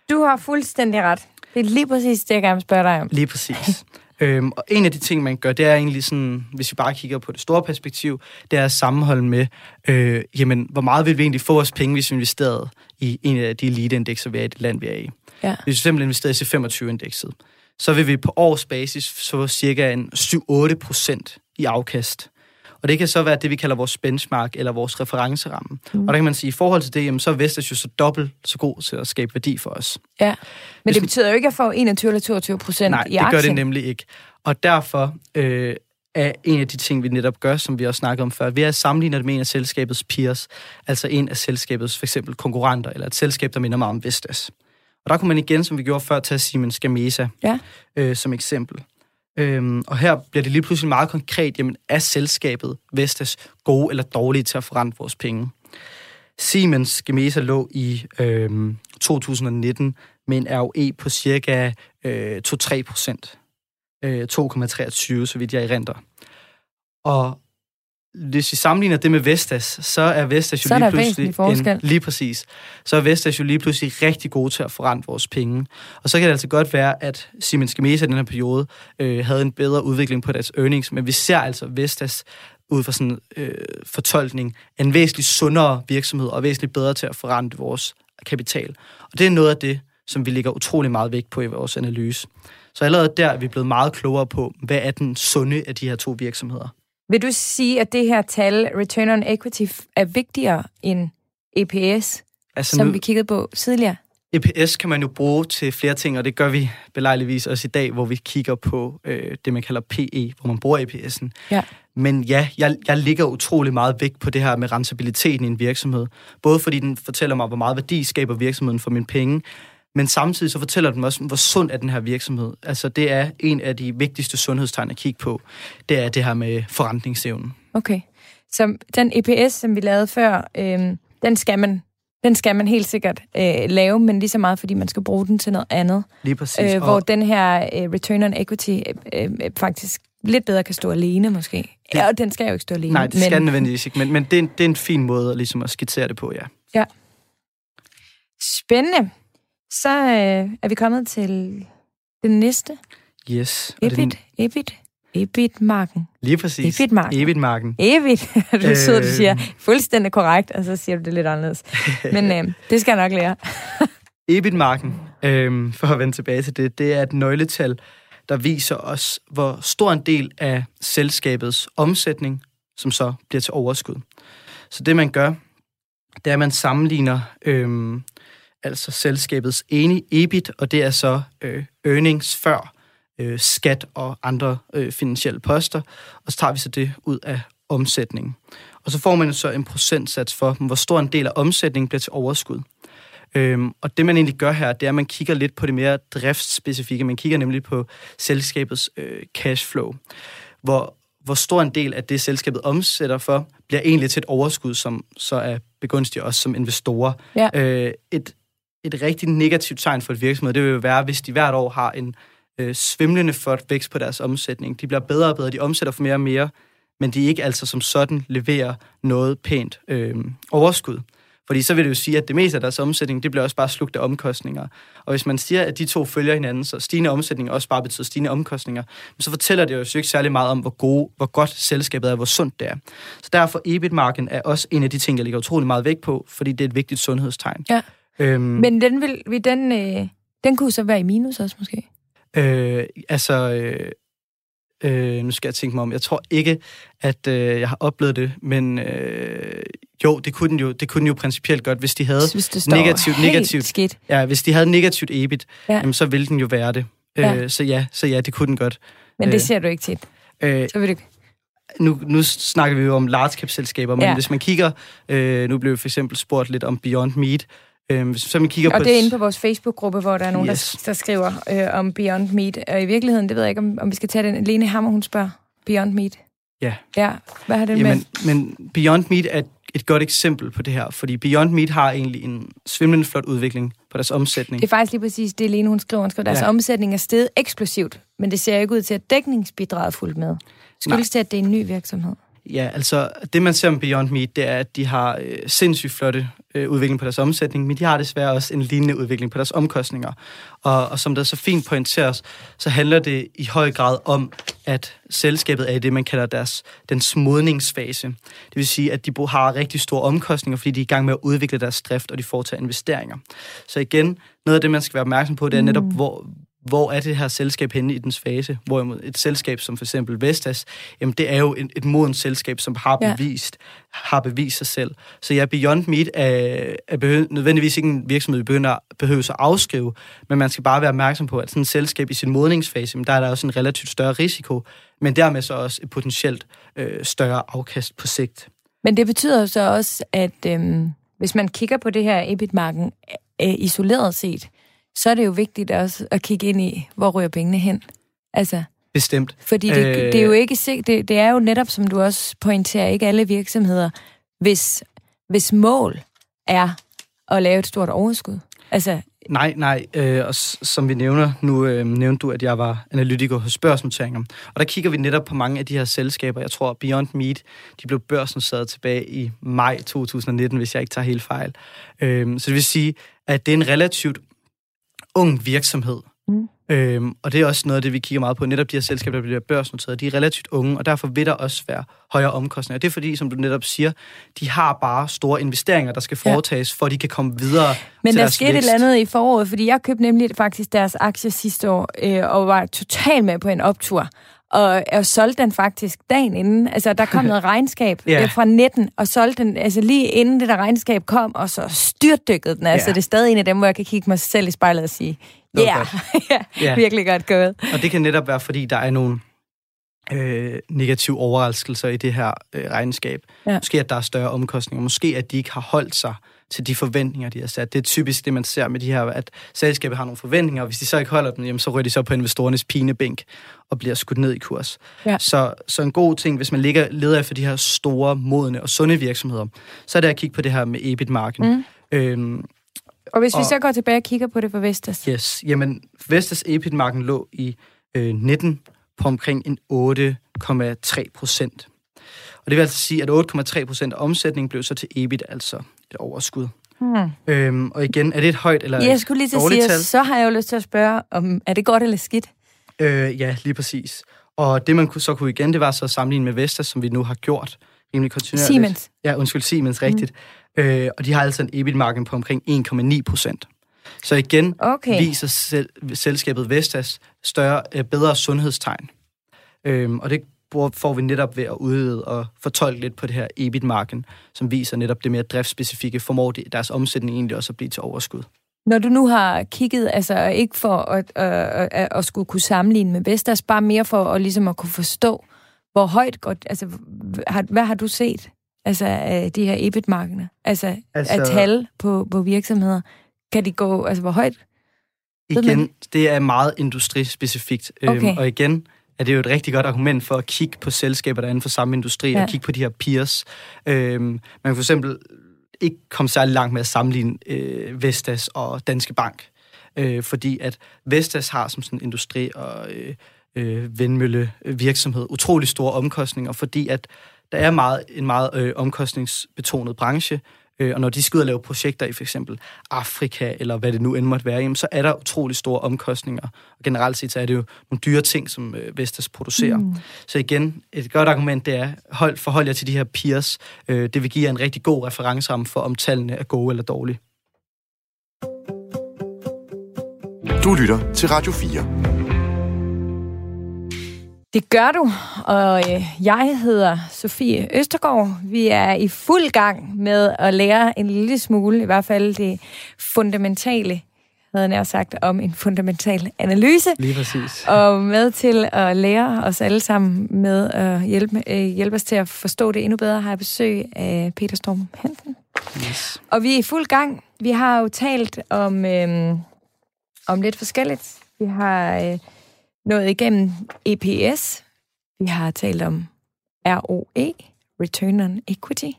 Du har fuldstændig ret. Det er lige præcis det, jeg gerne vil spørge dig om. Lige præcis. øhm, og en af de ting, man gør, det er egentlig sådan, hvis vi bare kigger på det store perspektiv, det er at sammenholde med, øh, jamen, hvor meget vil vi egentlig få os penge, hvis vi investerede i en af de elite-indekser, vi er i det land, vi er i. Ja. Hvis vi simpelthen investerede i C25-indekset, så vil vi på års basis få cirka en 7-8 procent i afkast. Og det kan så være det, vi kalder vores benchmark eller vores referenceramme. Mm. Og der kan man sige, at i forhold til det, jamen, så er Vestas jo så dobbelt så god til at skabe værdi for os. Ja, men Hvis det betyder jo ikke at få 21 eller 22 procent i aktien. Nej, det gør det nemlig ikke. Og derfor øh, er en af de ting, vi netop gør, som vi også snakkede om før, vi er sammenlignet med en af selskabets peers, altså en af selskabets for eksempel konkurrenter, eller et selskab, der minder meget om Vestas. Og der kunne man igen, som vi gjorde før, tage Siemens Gamesa ja. øh, som eksempel. Øhm, og her bliver det lige pludselig meget konkret, jamen er selskabet Vestas gode eller dårlige til at forrente vores penge? Siemens Gamesa lå i øhm, 2019 med en ROE på cirka øh, 2-3 procent. Øh, 2,23, så vidt jeg erindrer. Og hvis vi sammenligner det med Vestas, så er Vestas jo Så lige pludselig... forskel. lige præcis. Så er Vestas jo lige pludselig rigtig gode til at forrente vores penge. Og så kan det altså godt være, at Siemens Gamesa i den her periode øh, havde en bedre udvikling på deres earnings, men vi ser altså Vestas ud fra sådan en øh, fortolkning en væsentligt sundere virksomhed og væsentligt bedre til at forrente vores kapital. Og det er noget af det, som vi lægger utrolig meget vægt på i vores analyse. Så allerede der er vi blevet meget klogere på, hvad er den sunde af de her to virksomheder. Vil du sige, at det her tal, return on equity, er vigtigere end EPS, Altså som nu, vi kiggede på tidligere? EPS kan man jo bruge til flere ting, og det gør vi belejligvis også i dag, hvor vi kigger på øh, det, man kalder PE, hvor man bruger EPS'en. Ja. Men ja, jeg, jeg ligger utrolig meget vægt på det her med rentabiliteten i en virksomhed. Både fordi den fortæller mig, hvor meget værdi skaber virksomheden for mine penge, men samtidig så fortæller den også, hvor sund er den her virksomhed. Altså det er en af de vigtigste sundhedstegn at kigge på. Det er det her med forrentningsevnen. Okay. Så den EPS, som vi lavede før, øh, den skal man den skal man helt sikkert øh, lave, men lige så meget, fordi man skal bruge den til noget andet. Lige præcis. Øh, Og- hvor den her øh, return on equity øh, øh, faktisk lidt bedre kan stå alene, måske. Ja, og den skal jo ikke stå alene. Nej, det skal den nødvendigvis ikke, men, men det, er en, det er en fin måde at, ligesom at skitsere det på, ja. Spændende. Så øh, er vi kommet til den næste. Yes. Det er EBIT. EBIT. EBIT-marken. Lige præcis. EBIT-marken. EBIT-marken. EBIT. du er sød, du Øh. siger fuldstændig korrekt, og så siger du det lidt anderledes. Men øh, det skal jeg nok lære. EBIT-marken, øhm, for at vende tilbage til det, det er et nøgletal, der viser os, hvor stor en del af selskabets omsætning, som så bliver til overskud. Så det, man gør, det er, at man sammenligner øhm, altså selskabets ene EBIT, og det er så øh, earnings før øh, skat og andre øh, finansielle poster, og så tager vi så det ud af omsætningen. Og så får man så en procentsats for, hvor stor en del af omsætningen bliver til overskud. Øhm, og det, man egentlig gør her, det er, at man kigger lidt på det mere driftsspecifikke. Man kigger nemlig på selskabets øh, cashflow. Hvor, hvor stor en del af det, selskabet omsætter for, bliver egentlig til et overskud, som så er begunstiget os som investorer. Ja. Øh, et, et rigtig negativt tegn for et virksomhed, det vil jo være, hvis de hvert år har en øh, svimlende flot vækst på deres omsætning. De bliver bedre og bedre, de omsætter for mere og mere, men de ikke altså som sådan leverer noget pænt øh, overskud. Fordi så vil det jo sige, at det meste af deres omsætning, det bliver også bare slugt af omkostninger. Og hvis man siger, at de to følger hinanden, så stigende omsætning også bare betyder stigende omkostninger, så fortæller det jo ikke særlig meget om, hvor, gode, hvor godt selskabet er, hvor sundt det er. Så derfor EBIT-marken er også en af de ting, jeg lægger utrolig meget vægt på, fordi det er et vigtigt sundhedstegn. Ja. Øhm, Men den, vil, vil den, øh, den kunne så være i minus også, måske? Øh, altså, øh, øh, nu skal jeg tænke mig om. Jeg tror ikke, at øh, jeg har oplevet det, men øh, jo, det kunne den jo, det kunne den jo principielt godt, hvis de havde Hvis det negativt, negativt. skidt. Ja, hvis de havde negativt EBIT, Ja. ja. jamen, så ville den jo være det. Ja. Øh, så ja, så ja, det kunne den godt. Men det Øh. ser du ikke tit. Øh, Så vil du nu, nu snakker vi jo om large cap selskaber, men Ja. ja. hvis man kigger, øh, nu blev for eksempel spurgt lidt om Beyond Meat, øh, hvis så man kigger Og på... det er inde på vores Facebook-gruppe, hvor der er nogen, Yes. der, der skriver øh, om Beyond Meat. Og i virkeligheden, det ved jeg ikke, om, om vi skal tage den. Lene Hammer, hun spørger. Beyond Meat. Ja. Ja, hvad har det med? Jamen, men Beyond Meat er et, godt eksempel på det her, fordi Beyond Meat har egentlig en svimlende flot udvikling på deres omsætning. Det er faktisk lige præcis det, Lene hun skriver. Hun skriver, deres ja. Omsætning er steget eksplosivt, men det ser ikke ud til, at dækningsbidraget er fuldt med. Skyldes det, at det er en ny virksomhed? Ja, altså det man ser om Beyond Meat, det er, at de har øh, sindssygt flotte øh, udvikling på deres omsætning, men de har desværre også en lignende udvikling på deres omkostninger. Og, og som der så fint pointeres, så handler det i høj grad om, at selskabet er i det, man kalder deres, den modningsfase. Det vil sige, at de har rigtig store omkostninger, fordi de er i gang med at udvikle deres drift, og de foretager investeringer. Så igen, noget af det, man skal være opmærksom på, det er netop, hvor, hvor er det her selskab henne i dens fase? Hvorimod et selskab som for eksempel Vestas, jamen det er jo et, et modent selskab, som har Ja. bevist, har bevist sig selv. Så ja, Beyond Meat er, er behø- nødvendigvis ikke en virksomhed, vi begynder, behøver at afskrive, men man skal bare være opmærksom på, at sådan et selskab i sin modningsfase, jamen der er der også en relativt større risiko, men dermed så også et potentielt øh, større afkast på sigt. Men det betyder så også, at øhm, hvis man kigger på det her EBIT-marken øh, isoleret set, så er det jo vigtigt også at kigge ind i, hvor ryger pengene hen. Altså, Bestemt. fordi det, øh... Det er jo ikke det, det er jo netop, som du også pointerer, ikke alle virksomheder, hvis, hvis mål er at lave et stort overskud. Altså, Nej, nej. Øh, og som vi nævner, nu øh, nævnte du, at jeg var analytiker hos børsnoteringer. Og der kigger vi netop på mange af de her selskaber. Jeg tror, Beyond Meat, de blev børsnoteret tilbage i maj 2019, hvis jeg ikke tager helt fejl. Øh, så det vil sige, at det er en relativt ung virksomhed. Mm. Øhm, og det er også noget af det, vi kigger meget på. Netop de her selskaber, der bliver børsnoteret, de er relativt unge, og derfor vil der også være højere omkostninger. Det er fordi, som du netop siger, de har bare store investeringer, der skal Ja. foretages, for at de kan komme videre Men der skete et vækst. eller andet i foråret, fordi jeg købte nemlig faktisk deres aktie sidste år, øh, og var totalt med på en optur. Og jeg solgte den faktisk dagen inden. Altså, der kom noget regnskab yeah. fra 19, og solgte den altså lige inden det der regnskab kom, og så styrtdykkede den. Altså, Ja. det er stadig en af dem, hvor jeg kan kigge mig selv i spejlet og sige, yeah, ja, Ja. virkelig godt gået. Og det kan netop være, fordi der er nogle øh, negative overraskelser i det her øh, regnskab. Ja. Måske at der er større omkostninger. Måske at de ikke har holdt sig til de forventninger, de har sat. Det er typisk det, man ser med de her, at selskabet har nogle forventninger, og hvis de så ikke holder dem, jamen, så ryger de så på investorernes pinebænk og bliver skudt ned i kurs. Ja. Så, så en god ting, hvis man ligger, leder efter de her store, modne og sunde virksomheder, så er det at kigge på det her med EBIT-marken. Mm. Øhm, Og hvis vi Og- så går tilbage og kigger på det for Vestas. Yes, jamen Vestas EBIT-marken lå i øh, 19 på omkring en 8,3 procent. Og det vil altså sige, at 8,3 procent af omsætningen blev så til EBIT, altså et overskud. Hmm. Øhm, og igen, er det et højt eller Jeg skulle lige til at sige, tal? så har jeg jo lyst til at spørge, om er det godt eller skidt? Øh, ja, lige præcis. Og det man så kunne igen, det var så at sammenligne med Vestas, som vi nu har gjort rimelig kontinuerligt. Siemens. Ja, undskyld, Siemens, rigtigt. Mm. Øh, og de har altså en EBIT-marken på omkring 1,9 procent. Så igen Okay. viser sel- selskabet Vestas større, øh, bedre sundhedstegn. Øhm, og det får vi netop ved at udvide og fortolke lidt på det her EBIT-marken, som viser netop det mere driftsspecifikke, formår de, deres omsætning egentlig også at blive til overskud. Når du nu har kigget, altså ikke for at, at, at, at skulle kunne sammenligne med Vestas, bare mere for at, ligesom at kunne forstå, hvor højt godt, altså har, hvad har du set altså, af de her EBIT-markeder? Altså, altså af tal på, på virksomheder. Kan de gå, altså hvor højt? Igen, det er meget industrispecifikt. Okay. Øhm, og igen er det jo et rigtig godt argument for at kigge på selskaber, der er inden for samme industri, Ja. og kigge på de her peers. Øhm, man kan for eksempel ikke komme særlig langt med at sammenligne øh, Vestas og Danske Bank, øh, fordi at Vestas har som sådan industri og øh, øh, vindmølle virksomhed utrolig store omkostninger, fordi at der er meget, en meget øh, omkostningsbetonet branche, øh, og når de skal ud og lave projekter i for eksempel Afrika, eller hvad det nu end måtte være, jamen, så er der utrolig store omkostninger. Og generelt set så er det jo nogle dyre ting, som øh, Vestas producerer. Mm. Så igen, et godt argument det er, hold, forhold jer til de her peers. Øh, det vil give jer en rigtig god referenceramme for, om tallene er gode eller dårlige. Du lytter til Radio 4. Det gør du, og øh, jeg hedder Sofie Østergaard. Vi er i fuld gang med at lære en lille smule, i hvert fald det fundamentale, havde jeg nær sagt, om en fundamental analyse. Lige præcis. Og med til at lære os alle sammen med at hjælpe, øh, hjælpe os til at forstå det endnu bedre, har jeg besøg af Peter Storm Hansen. Yes. Og vi er i fuld gang. Vi har jo talt om, øh, om lidt forskelligt. Vi har øh, nået igennem EPS. Vi har talt om ROE, Return on Equity.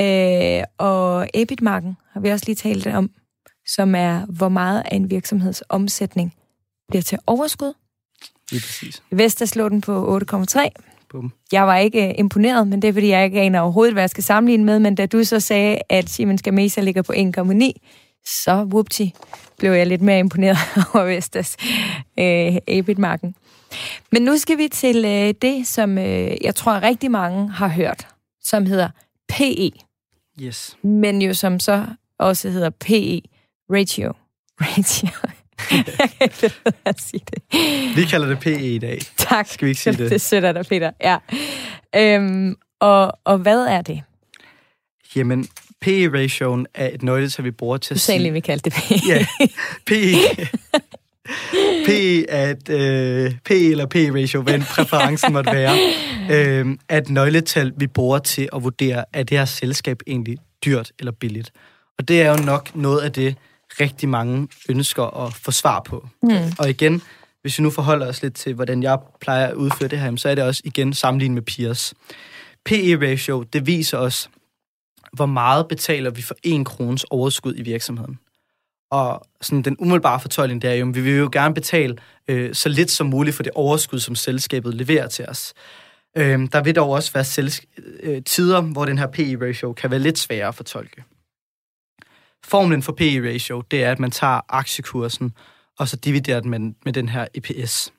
Øh, og EBIT-marken har vi også lige talt om, som er, hvor meget af en virksomheds omsætning bliver til overskud. Lige præcis. Vestas slog den på 8,3. Bum. Jeg var ikke øh, imponeret, men det er, fordi jeg ikke aner overhovedet, hvad jeg skal sammenligne med. Men da du så sagde, at Siemens Gamesa ligger på 1,9, så whoopty, blev jeg lidt mere imponeret over Vestas øh, EBIT-marken. Men nu skal vi til øh, det, som øh, jeg tror rigtig mange har hørt, som hedder PE, Yes. men jo som så også hedder PE, ratio. Ratio. jeg kan ikke at sige det. Vi kalder det PE i dag. Tak. Skal vi ikke sige det? Det sætter dig, Peter. Ja. Øhm, og, og hvad er det? Jamen, PE-ratioen er et nøgletal, vi bruger til Du at sagde sige... lige, vi kaldte det PE. Ja, PE. PE et, øh, PE eller PE-ratio, hvad en præferencen måtte være, øh, er et nøgletal, vi bruger til at vurdere, er det her selskab egentlig dyrt eller billigt. Og det er jo nok noget af det, rigtig mange ønsker at få svar på. Mm. Og igen, hvis vi nu forholder os lidt til, hvordan jeg plejer at udføre det her, så er det også igen sammenlignet med peers. PE-ratio, det viser os, hvor meget betaler vi for en krones overskud i virksomheden. Og sådan den umiddelbare fortolkning, det er jo, at vi vil jo gerne betale øh, så lidt som muligt for det overskud, som selskabet leverer til os. Øh, der vil dog også være selsk- øh, tider, hvor den her PE-ratio kan være lidt sværere at fortolke. Formlen for PE-ratio, det er, at man tager aktiekursen, og så dividerer den med, med den her EPS.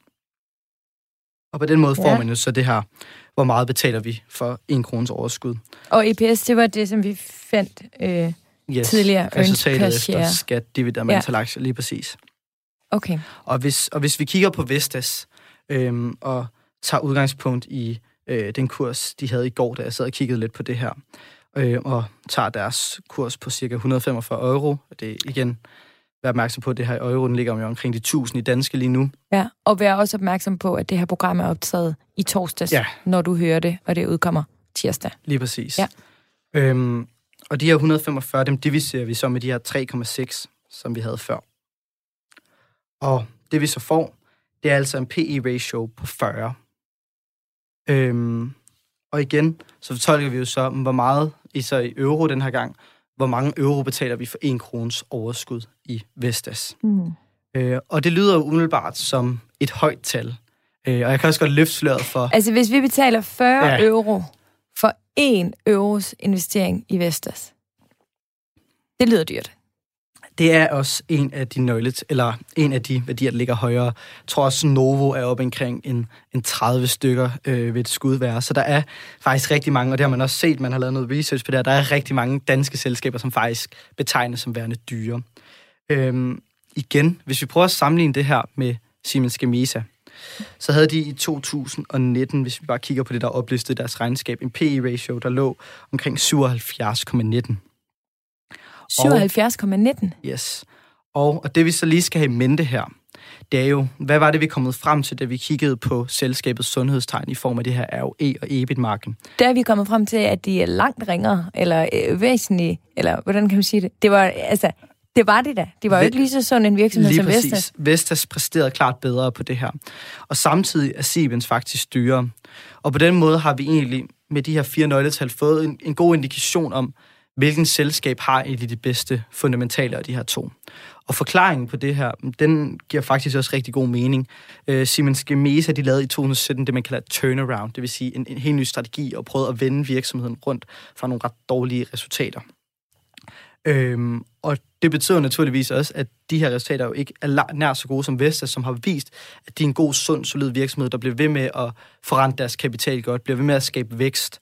Og på den måde får Ja. man jo så det her, hvor meget betaler vi for en krones overskud. Og EPS, det var det, som vi fandt øh, Yes, tidligere. Resultatet efter skat, divideret med Ja. aktier, lige præcis. Okay. Og hvis, og hvis vi kigger på Vestas øhm, og tager udgangspunkt i øh, den kurs, de havde i går, da jeg sad og kiggede lidt på det her, øh, og tager deres kurs på cirka 145 euro, det er igen, vær opmærksom på, at det her i euro, den ligger jo omkring de 1000 i danske lige nu. Ja, og vær også opmærksom på, at det her program er optaget i torsdags, Ja. når du hører det, og det udkommer tirsdag. Lige præcis. Ja. Øhm, og de her 145, dem diviserer vi så med de her 3,6, som vi havde før. Og det vi så får, det er altså en PE-ratio på 40. Øhm, og igen, så fortolker vi jo så, hvor meget i så i euro den her gang, hvor mange euro betaler vi for 1 krones overskud i Vestas. Mm. Øh, og det lyder jo umiddelbart som et højt tal. Øh, og jeg kan også godt løfte sløret for... Altså, hvis vi betaler 40 Ja. ja. euro for 1 euros investering i Vestas, det lyder dyrt. Det er også en af de nøgle, eller en af de værdier, der ligger højere. Jeg tror også, Novo er oppe omkring en, en 30 stykker øh, ved et skudvær. Så der er faktisk rigtig mange, og det har man også set, man har lavet noget research på det der er rigtig mange danske selskaber, som faktisk betegnes som værende dyre. Øhm, igen, hvis vi prøver at sammenligne det her med Siemens Gamesa, så havde de i 2019, hvis vi bare kigger på det, der oplistede deres regnskab, en PE-ratio, der lå omkring 77,19. 77,19. Yes. Og, og det vi så lige skal have i mente her, det er jo, hvad var det, vi kommet frem til, da vi kiggede på selskabets sundhedstegn i form af det her ROE og EBIT-marken? Der er vi kommet frem til, at de er langt ringere, eller øh, væsentligt, eller hvordan kan man sige det? Det var, altså, det var det da. Det var jo ikke lige så sund en virksomhed Lige som præcis. Vestas. Vestas præsterede klart bedre på det her. Og samtidig er Siemens faktisk dyrere. Og på den måde har vi egentlig med de her fire nøgletal fået en, en god indikation om, hvilken selskab har egentlig de bedste fundamentale af de her to. Og forklaringen på det her, den giver faktisk også rigtig god mening. Øh, Siemens Gamesa, de lavede i 2017 det, man kalder turnaround, det vil sige en, en helt ny strategi, og prøvede at vende virksomheden rundt fra nogle ret dårlige resultater. Øhm, og det betyder naturligvis også, at de her resultater jo ikke er nær så gode som Vestas, som har vist, at de er en god, sund, solid virksomhed, der bliver ved med at forrente deres kapital godt, bliver ved med at skabe vækst.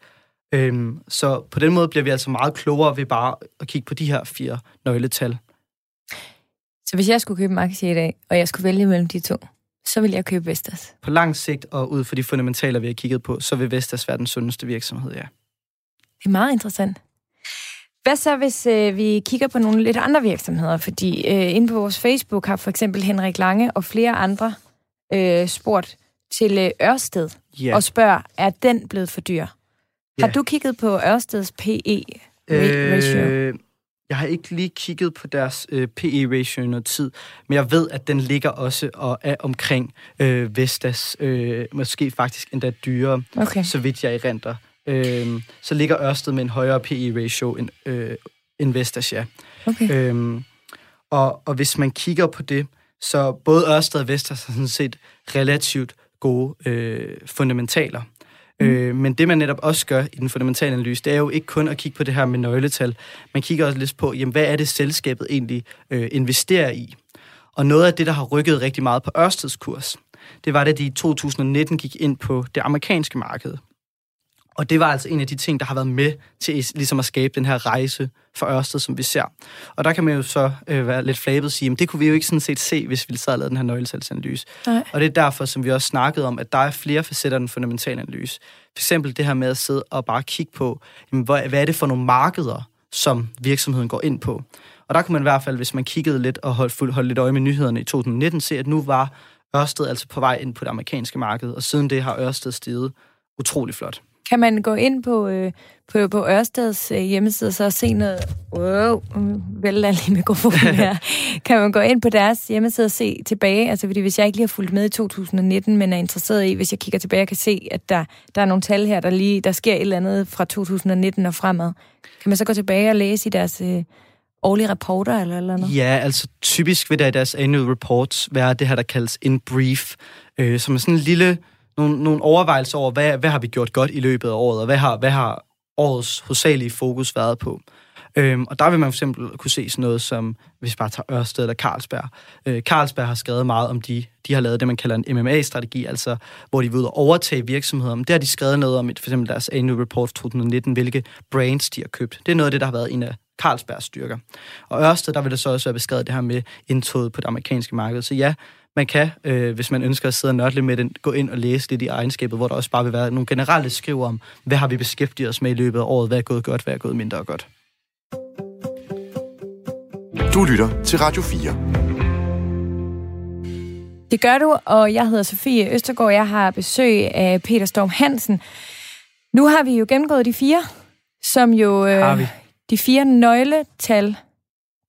Øhm, så på den måde bliver vi altså meget klogere ved bare at kigge på de her fire nøgletal. Så hvis jeg skulle købe en aktie i dag, og jeg skulle vælge mellem de to, så ville jeg købe Vestas. På lang sigt og ud fra de fundamentaler, vi har kigget på, så vil Vestas være den sundeste virksomhed, ja. Det er meget interessant. Hvad så, hvis øh, vi kigger på nogle lidt andre virksomheder? Fordi øh, inde på vores Facebook har for eksempel Henrik Lange og flere andre øh, spurgt til øh, Ørsted Ja. og spørger, er den blevet for dyr? Har du kigget på Ørsteds PE ratio? Øh, jeg har ikke lige kigget på deres øh, PE-ratio i noget tid, men jeg ved, at den ligger også og er omkring øh, Vestas, øh, måske faktisk endda dyrere, Okay. så vidt jeg erindrer. Øh, så ligger Ørsted med en højere PE-ratio end, øh, end Vestas, ja. okay. Øhm, og, og hvis man kigger på det, så både Ørsted og Vestas har sådan set relativt gode øh, fundamentaler. Mm. Øh, men det, man netop også gør i den fundamentale analyse, det er jo ikke kun at kigge på det her med nøgletal. Man kigger også lidt på, jamen, hvad er det, selskabet egentlig øh, investerer i? Og noget af det, der har rykket rigtig meget på Ørsteds kurs, det var, da de i 2019 gik ind på det amerikanske marked. Og det var altså en af de ting, der har været med til ligesom at skabe den her rejse for Ørsted, som vi ser. Og der kan man jo så øh, være lidt flabet og sige, at det kunne vi jo ikke sådan set se, hvis vi sad og lavede den her nøgletalsanalyse. Nej. Og det er derfor, som vi også snakkede om, at der er flere facetter af den fundamentale analyse. For eksempel det her med at sidde og bare kigge på, jamen, hvad, hvad er det for nogle markeder, som virksomheden går ind på. Og der kunne man i hvert fald, hvis man kiggede lidt og holdt, holdt lidt øje med nyhederne i 2019, se, at nu var Ørsted altså på vej ind på det amerikanske marked, og siden det har Ørsted steget utrolig flot. Kan man gå ind på, øh, på, på Ørsteds øh, hjemmeside og så se noget... Wow, jeg lige mikrofonen her. kan man gå ind på deres hjemmeside og se tilbage? Altså, fordi hvis jeg ikke lige har fulgt med i 2019, men er interesseret i, hvis jeg kigger tilbage, jeg kan se, at der, der er nogle tal her, der lige der sker et eller andet fra 2019 og fremad. Kan man så gå tilbage og læse i deres øh, årlige rapporter eller eller noget? Ja, altså typisk vil der i deres annual reports være det her, der kaldes en brief, øh, som er sådan en lille, nogle, nogle overvejelser over, hvad, hvad har vi gjort godt i løbet af året, og hvad har, hvad har årets hovedsagelige fokus været på. Øhm, og der vil man for eksempel kunne se sådan noget som, hvis vi bare tager Ørsted eller Carlsberg. Øh, Carlsberg har skrevet meget om, de, de har lavet det, man kalder en MMA-strategi, altså hvor de vil ud og overtage virksomheder. Men der har de skrevet noget om, for eksempel deres annual report 2019, hvilke brands de har købt. Det er noget af det, der har været en af Carlsbergs styrker. Og Ørsted, der vil der så også være beskrevet det her med indtoget på det amerikanske marked. Så ja, man kan, øh, hvis man ønsker at sidde og nørde lidt med den, gå ind og læse lidt i egenskabet, hvor der også bare vil være nogle generelle skriver om, hvad har vi beskæftiget os med i løbet af året, hvad er gået godt, hvad er gået mindre godt. Du lytter til Radio 4. Det gør du, og jeg hedder Sofie Østergaard. Jeg har besøg af Peter Storm Hansen. Nu har vi jo gennemgået de fire, som jo... Øh, Har vi? De fire nøgletal.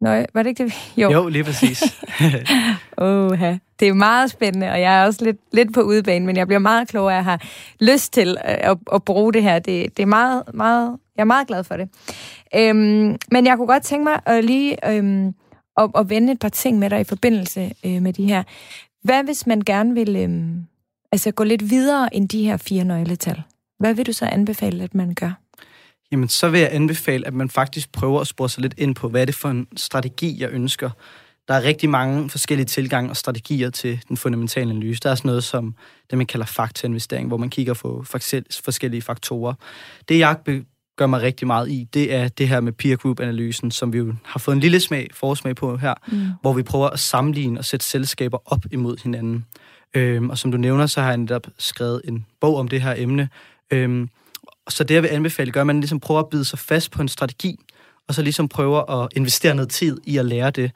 Nøj, var det ikke det? Jo. Jo, lige præcis. Åh, det er meget spændende, og jeg er også lidt, lidt på udebane, men jeg bliver meget klogere, at jeg har lyst til øh, at, at bruge det her. Det, det er meget, meget, jeg er meget glad for det. Øhm, men jeg kunne godt tænke mig at lige øhm, at, at vende et par ting med dig i forbindelse øh, med de her. Hvad hvis man gerne vil øhm, altså gå lidt videre end de her fire nøgletal? Hvad vil du så anbefale, at man gør? Jamen, så vil jeg anbefale, at man faktisk prøver at spore sig lidt ind på, hvad er det for en strategi, jeg ønsker. Der er rigtig mange forskellige tilgange og strategier til den fundamentale analyse. Der er sådan noget som det, man kalder faktainvestering, hvor man kigger på forskellige faktorer. Det, jeg gør mig rigtig meget i, det er det her med peer group-analysen, som vi jo har fået en lille smag, forsmag på her, mm. hvor vi prøver at sammenligne og sætte selskaber op imod hinanden. Øhm, og som du nævner, så har jeg netop skrevet en bog om det her emne. Øhm, så det, jeg vil anbefale, gør, at man ligesom prøver at bide sig fast på en strategi, og så ligesom prøver at investere noget tid i at lære det.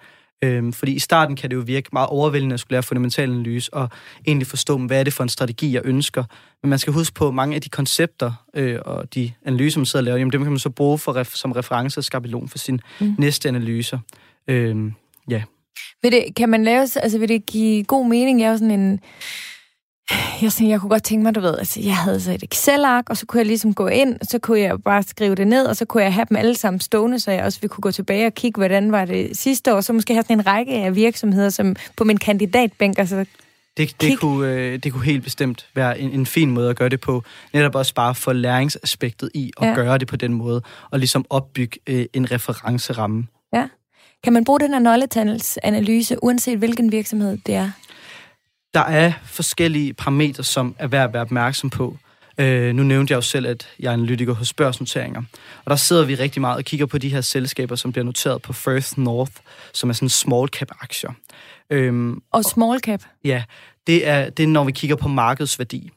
Øhm, fordi i starten kan det jo virke meget overvældende at skulle lære fundamental analyse, og egentlig forstå, hvad er det for en strategi, jeg ønsker. Men man skal huske på, at mange af de koncepter øh, og de analyser, man sidder og laver, jamen, dem kan man så bruge for som reference og skabelon for sin mm. næste analyser. Øhm, ja. Vil det, kan man lave, altså vil det give god mening? Er jo sådan en jeg, sådan, jeg kunne godt tænke mig, du ved, altså, jeg havde så et Excel-ark, og så kunne jeg ligesom gå ind, og så kunne jeg bare skrive det ned, og så kunne jeg have dem alle sammen stående, så jeg også ville kunne gå tilbage og kigge, hvordan var det sidste år, så måske have sådan en række af virksomheder, som på min kandidatbænk, altså det, det, kunne, øh, det kunne helt bestemt være en, en fin måde at gøre det på. Netop også bare for læringsaspektet i at ja. gøre det på den måde, og ligesom opbygge øh, en referenceramme. Ja. Kan man bruge den her nøgletallsanalyse, uanset hvilken virksomhed det er? Der er forskellige parametre, som er værd at være opmærksom på. Øh, nu nævnte jeg jo selv, at jeg er analytiker hos børsnoteringer. Og der sidder vi rigtig meget og kigger på de her selskaber, som bliver noteret på First North, som er sådan small cap aktier. Øhm, og small cap? Og, ja, det er, det er, når vi kigger på markedsværdi.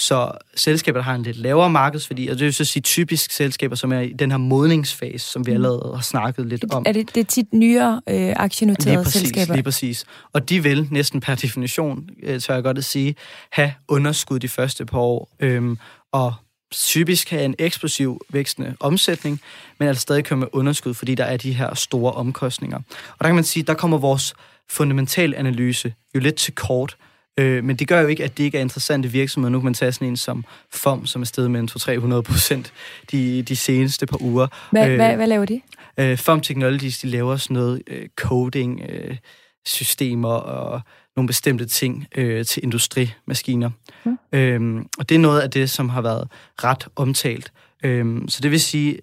Så selskaber, der har en lidt lavere markedsværdi, og det vil så sige typisk selskaber, som er i den her modningsfase, som vi mm. allerede har snakket lidt om. Er det, det er tit nyere øh, aktienoterede lige præcis, selskaber? Lige præcis. Og de vil næsten per definition, øh, tør jeg godt at sige, have underskud de første par år, øhm, og typisk have en eksplosiv vækstende omsætning, men altså stadig komme med underskud, fordi der er de her store omkostninger. Og der kan man sige, der kommer vores fundamental analyse jo lidt til kort, Øh, men det gør jo ikke, at det ikke er interessante virksomheder. Nu kan man tage sådan en som FOM, som er steget med 200-300 procent de, de seneste par uger. Hvad, øh, hvad, hvad laver de? Øh, FOM Technologies, de laver sådan noget øh, coding, øh, systemer og nogle bestemte ting øh, til industrimaskiner. Mm. Øhm, og det er noget af det, som har været ret omtalt. Øhm, så det vil sige,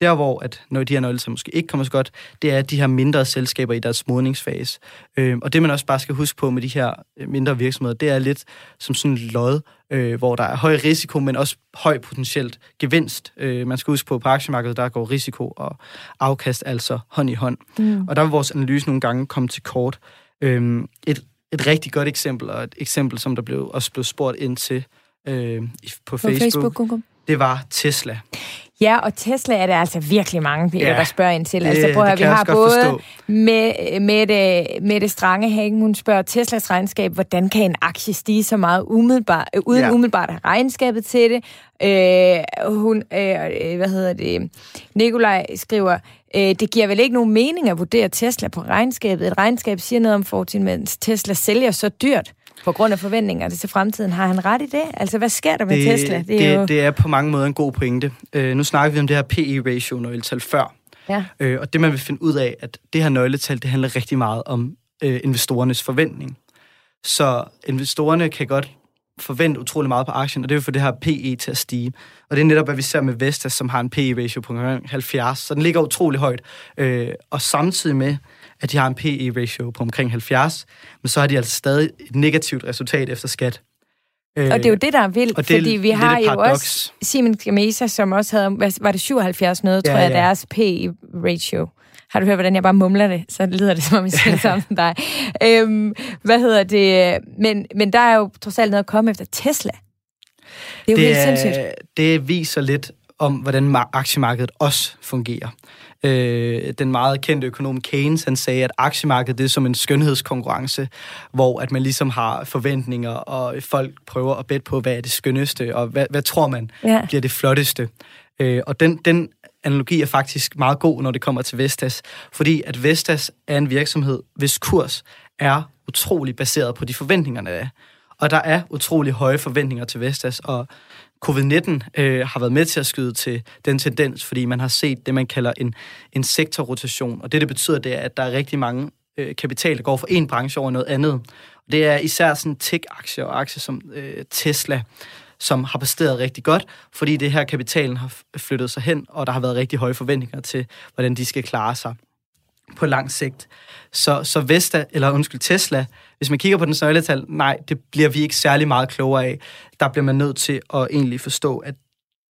der, hvor at når de her nøgletal måske ikke kommer så godt, det er de her mindre selskaber i deres modningsfase. Øh, og det, man også bare skal huske på med de her øh, mindre virksomheder, det er lidt som sådan en lod, øh, hvor der er høj risiko, men også høj potentielt gevinst. Øh, man skal huske på, på aktiemarkedet, der går risiko og afkast altså hånd i hånd. Mm. Og der vil vores analyse nogle gange komme til kort. Øh, et, et rigtig godt eksempel, og et eksempel, som der blev, også blev spurgt ind til øh, på, på Facebook, Facebook det var Tesla. Ja, og Tesla er der altså virkelig mange, Peter, ja, der spørger ind til. Altså, prøv at vi har både med, med, det, med det strange Hagen, hun spørger Teslas regnskab, hvordan kan en aktie stige så meget umiddelbart, øh, uden ja. umiddelbart regnskabet til det. Øh, hun, øh, hvad hedder det, Nikolaj skriver, øh, det giver vel ikke nogen mening at vurdere Tesla på regnskabet. Et regnskab siger noget om fortiden, mens Tesla sælger så dyrt på grund af forventningerne til fremtiden. Har han ret i det? Altså, hvad sker der med det, Tesla? Det er, det, jo... det er på mange måder en god pointe. Uh, nu snakker vi om det her PE-ratio, når tal før. Ja. Øh, og det man vil finde ud af, at det her nøgletal, det handler rigtig meget om øh, investorernes forventning. Så investorerne kan godt forvente utrolig meget på aktien, og det er jo for det her PE til at stige. Og det er netop, hvad vi ser med Vestas, som har en PE-ratio på 70, så den ligger utrolig højt. Øh, og samtidig med, at de har en PE-ratio på omkring 70, men så har de altså stadig et negativt resultat efter skat. Og det er jo det, der er vildt, og det fordi vi har jo paradoks. også Siemens Gamesa, som også havde, var det 77 noget, tror Ja, jeg, ja. deres P-ratio. Har du hørt, hvordan jeg bare mumler det? Så lyder det, som om jeg siger det samme som dig. Øhm, hvad hedder det? Men, men der er jo trods alt noget at komme efter Tesla. Det er jo det helt sindssygt. det viser lidt om, hvordan ma- aktiemarkedet også fungerer. Øh, den meget kendte økonom Keynes, han sagde, at aktiemarkedet det er som en skønhedskonkurrence, hvor at man ligesom har forventninger, og folk prøver at bet på, hvad er det skønneste, og hvad, hvad tror man Ja. bliver det flotteste. Øh, og den, den analogi er faktisk meget god, når det kommer til Vestas, fordi at Vestas er en virksomhed, hvis kurs er utrolig baseret på de forventninger, der er. Og der er utrolig høje forventninger til Vestas, og covid-19 øh, har været med til at skyde til den tendens, fordi man har set det, man kalder en, en sektorrotation. Og det, det betyder, det er, at der er rigtig mange øh, kapital, der går fra en branche over noget andet. Og det er især sådan tech-aktier og aktier som øh, Tesla, som har præsteret rigtig godt, fordi det her kapitalen har flyttet sig hen, og der har været rigtig høje forventninger til, hvordan de skal klare sig på lang sigt. Så, så Vesta, eller undskyld, Tesla, hvis man kigger på den nøgletal, nej, det bliver vi ikke særlig meget klogere af. Der bliver man nødt til at egentlig forstå, at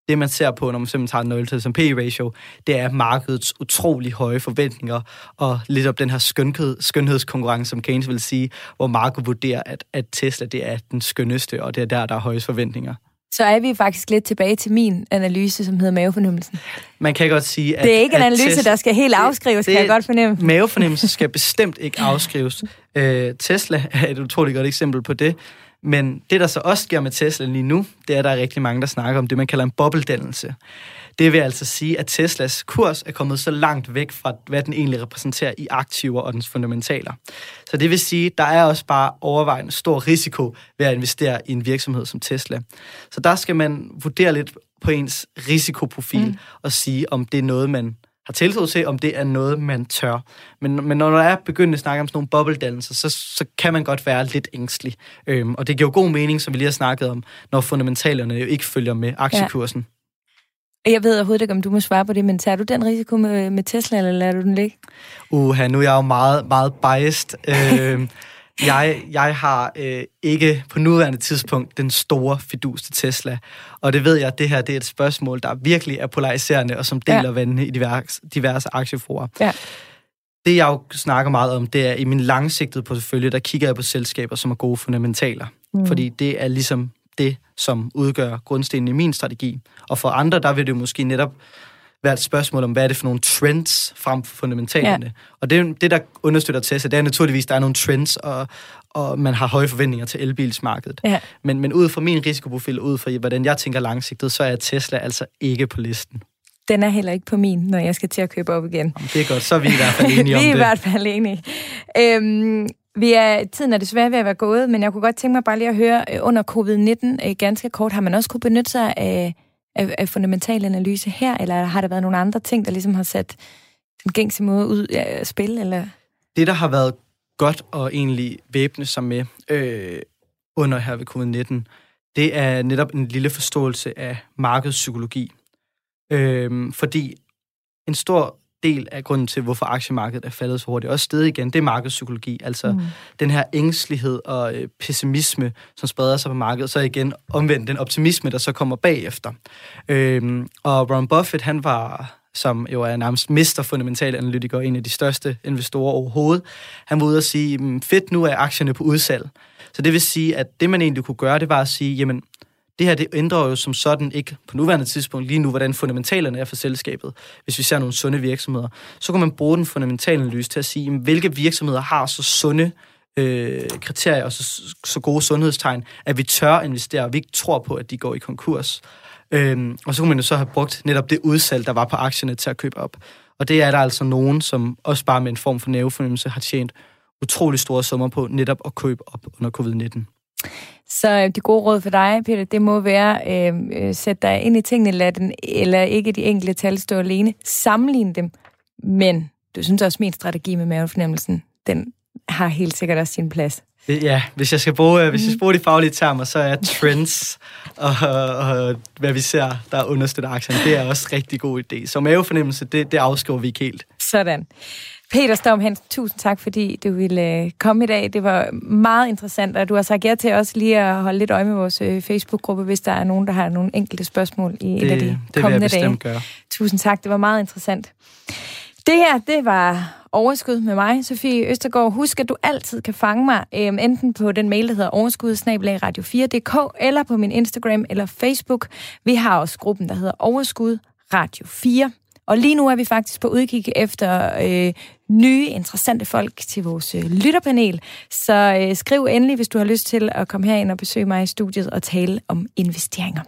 det, man ser på, når man simpelthen tager et nøgletal som P-ratio, det er markedets utrolig høje forventninger, og lidt op den her skønhed, skønhedskonkurrence, som Keynes vil sige, hvor markedet vurderer, at, at Tesla det er den skønneste, og det er der, der er højeste forventninger. Så er vi faktisk lidt tilbage til min analyse, som hedder mavefornemmelsen. Man kan godt sige, at... Det er ikke en analyse, Tes- der skal helt afskrives, kan jeg godt fornemme. Mavefornemmelse skal bestemt ikke afskrives. Øh, Tesla er et utroligt godt eksempel på det. Men det, der så også sker med Tesla lige nu, det er, at der er rigtig mange, der snakker om det, man kalder en bobbeldannelse. Det vil altså sige, at Teslas kurs er kommet så langt væk fra, hvad den egentlig repræsenterer i aktiver og dens fundamentaler. Så det vil sige, at der er også bare overvejende stor risiko ved at investere i en virksomhed som Tesla. Så der skal man vurdere lidt på ens risikoprofil mm. og sige, om det er noget, man har tiltro til, om det er noget, man tør. Men, men når der er begyndt at snakke om sådan nogle bobbeldannelser, så, så kan man godt være lidt ængstelig. Øhm, og det giver jo god mening, som vi lige har snakket om, når fundamentalerne jo ikke følger med aktiekursen. Jeg ved overhovedet ikke, om du må svare på det, men tager du den risiko med, med Tesla, eller lader du den ligge? Uha, nu er jeg jo meget, meget biased. øh, jeg, jeg har øh, ikke på nuværende tidspunkt den store fidus til Tesla. Og det ved jeg, at det her det er et spørgsmål, der virkelig er polariserende, og som deler Ja. vandene i diverse, diverse aktieforer. Ja. Det, jeg jo snakker meget om, det er i min langsigtede portefølje, der kigger jeg på selskaber, som er gode fundamentaler. Mm. Fordi det er ligesom det, som udgør grundstenen i min strategi. Og for andre, der vil det måske netop være et spørgsmål om, hvad er det for nogle trends frem for fundamentalerne. Ja. Og det, det, der understøtter Tesla, det er naturligvis, at der er nogle trends, og, og man har høje forventninger til elbilsmarkedet. Ja. Men, men ud fra min risikoprofil, ud fra hvordan jeg tænker langsigtet, så er Tesla altså ikke på listen. Den er heller ikke på min, når jeg skal til at købe op igen. Jamen, Det er godt, så er vi i hvert fald enige om vi er i det. hvert fald enige. Øhm, vi er, tiden er desværre ved at være gået, men jeg kunne godt tænke mig bare lige at høre, øh, under covid-19, øh, ganske kort, har man også kunne benytte sig af, af, af fundamental analyse her, eller har der været nogle andre ting, der ligesom har sat den gængse måde ud af spil? Eller? Det, der har været godt at egentlig væbne sig med øh, under her ved covid-19, det er netop en lille forståelse af markedspsykologi. Øh, fordi en stor del af grunden til, hvorfor aktiemarkedet er faldet så hurtigt, også stedet igen, det er markedspsykologi. Altså mm. den her ængstelighed og øh, pessimisme, som spreder sig på markedet, så igen omvendt den optimisme, der så kommer bagefter. Øh, og Warren Buffett, han var som jo er nærmest mister fundamental analytiker, en af de største investorer overhovedet, han var ude og sige, "Mm, fedt, nu er aktierne på udsalg. Så det vil sige, at det man egentlig kunne gøre, det var at sige, jamen, det her det ændrer jo som sådan ikke på nuværende tidspunkt lige nu, hvordan fundamentalerne er for selskabet. Hvis vi ser nogle sunde virksomheder, så kan man bruge den fundamentale analyse til at sige, jamen, hvilke virksomheder har så sunde øh, kriterier og så, så gode sundhedstegn, at vi tør investere, og vi ikke tror på, at de går i konkurs. Øhm, og så kunne man jo så have brugt netop det udsalg, der var på aktierne til at købe op. Og det er der altså nogen, som også bare med en form for nervefornemmelse har tjent utrolig store summer på netop at købe op under covid-19. Så øh, de gode råd for dig, Peter, det må være, øh, øh, sæt dig ind i tingene, lad den, eller ikke de enkelte tal stå alene. Sammenlign dem Men du synes også, min strategi med mavefornemmelsen, den har helt sikkert også sin plads. Ja, hvis jeg skal bruge, hvis jeg skal bruge de faglige termer, så er trends og, og hvad vi ser, der understøtter aktierne, det er også en rigtig god idé. Så mavefornemmelse, det, det afskriver vi ikke helt. Sådan. Peter Storm Hansen, tusind tak, fordi du ville øh, komme i dag. Det var meget interessant, og du har sagt ja til også lige at holde lidt øje med vores øh, Facebook-gruppe, hvis der er nogen, der har nogle enkelte spørgsmål i det, et af de det kommende jeg dage. gøre. Tusind tak, det var meget interessant. Det her, det var Overskud med mig, Sofie Østergaard. Husk, at du altid kan fange mig, øhm, enten på den mail, der hedder overskud radio 4dk eller på min Instagram eller Facebook. Vi har også gruppen, der hedder Overskud Radio 4. Og lige nu er vi faktisk på udkig efter øh, nye, interessante folk til vores øh, lytterpanel. Så øh, skriv endelig, hvis du har lyst til at komme herind og besøge mig i studiet og tale om investeringer.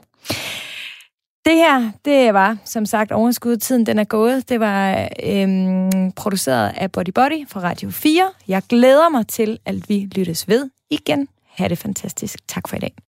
Det her, det var som sagt overskud. Tiden den er gået. Det var øhm, produceret af Body Body fra Radio 4. Jeg glæder mig til, at vi lyttes ved igen. Ha' det fantastisk. Tak for i dag.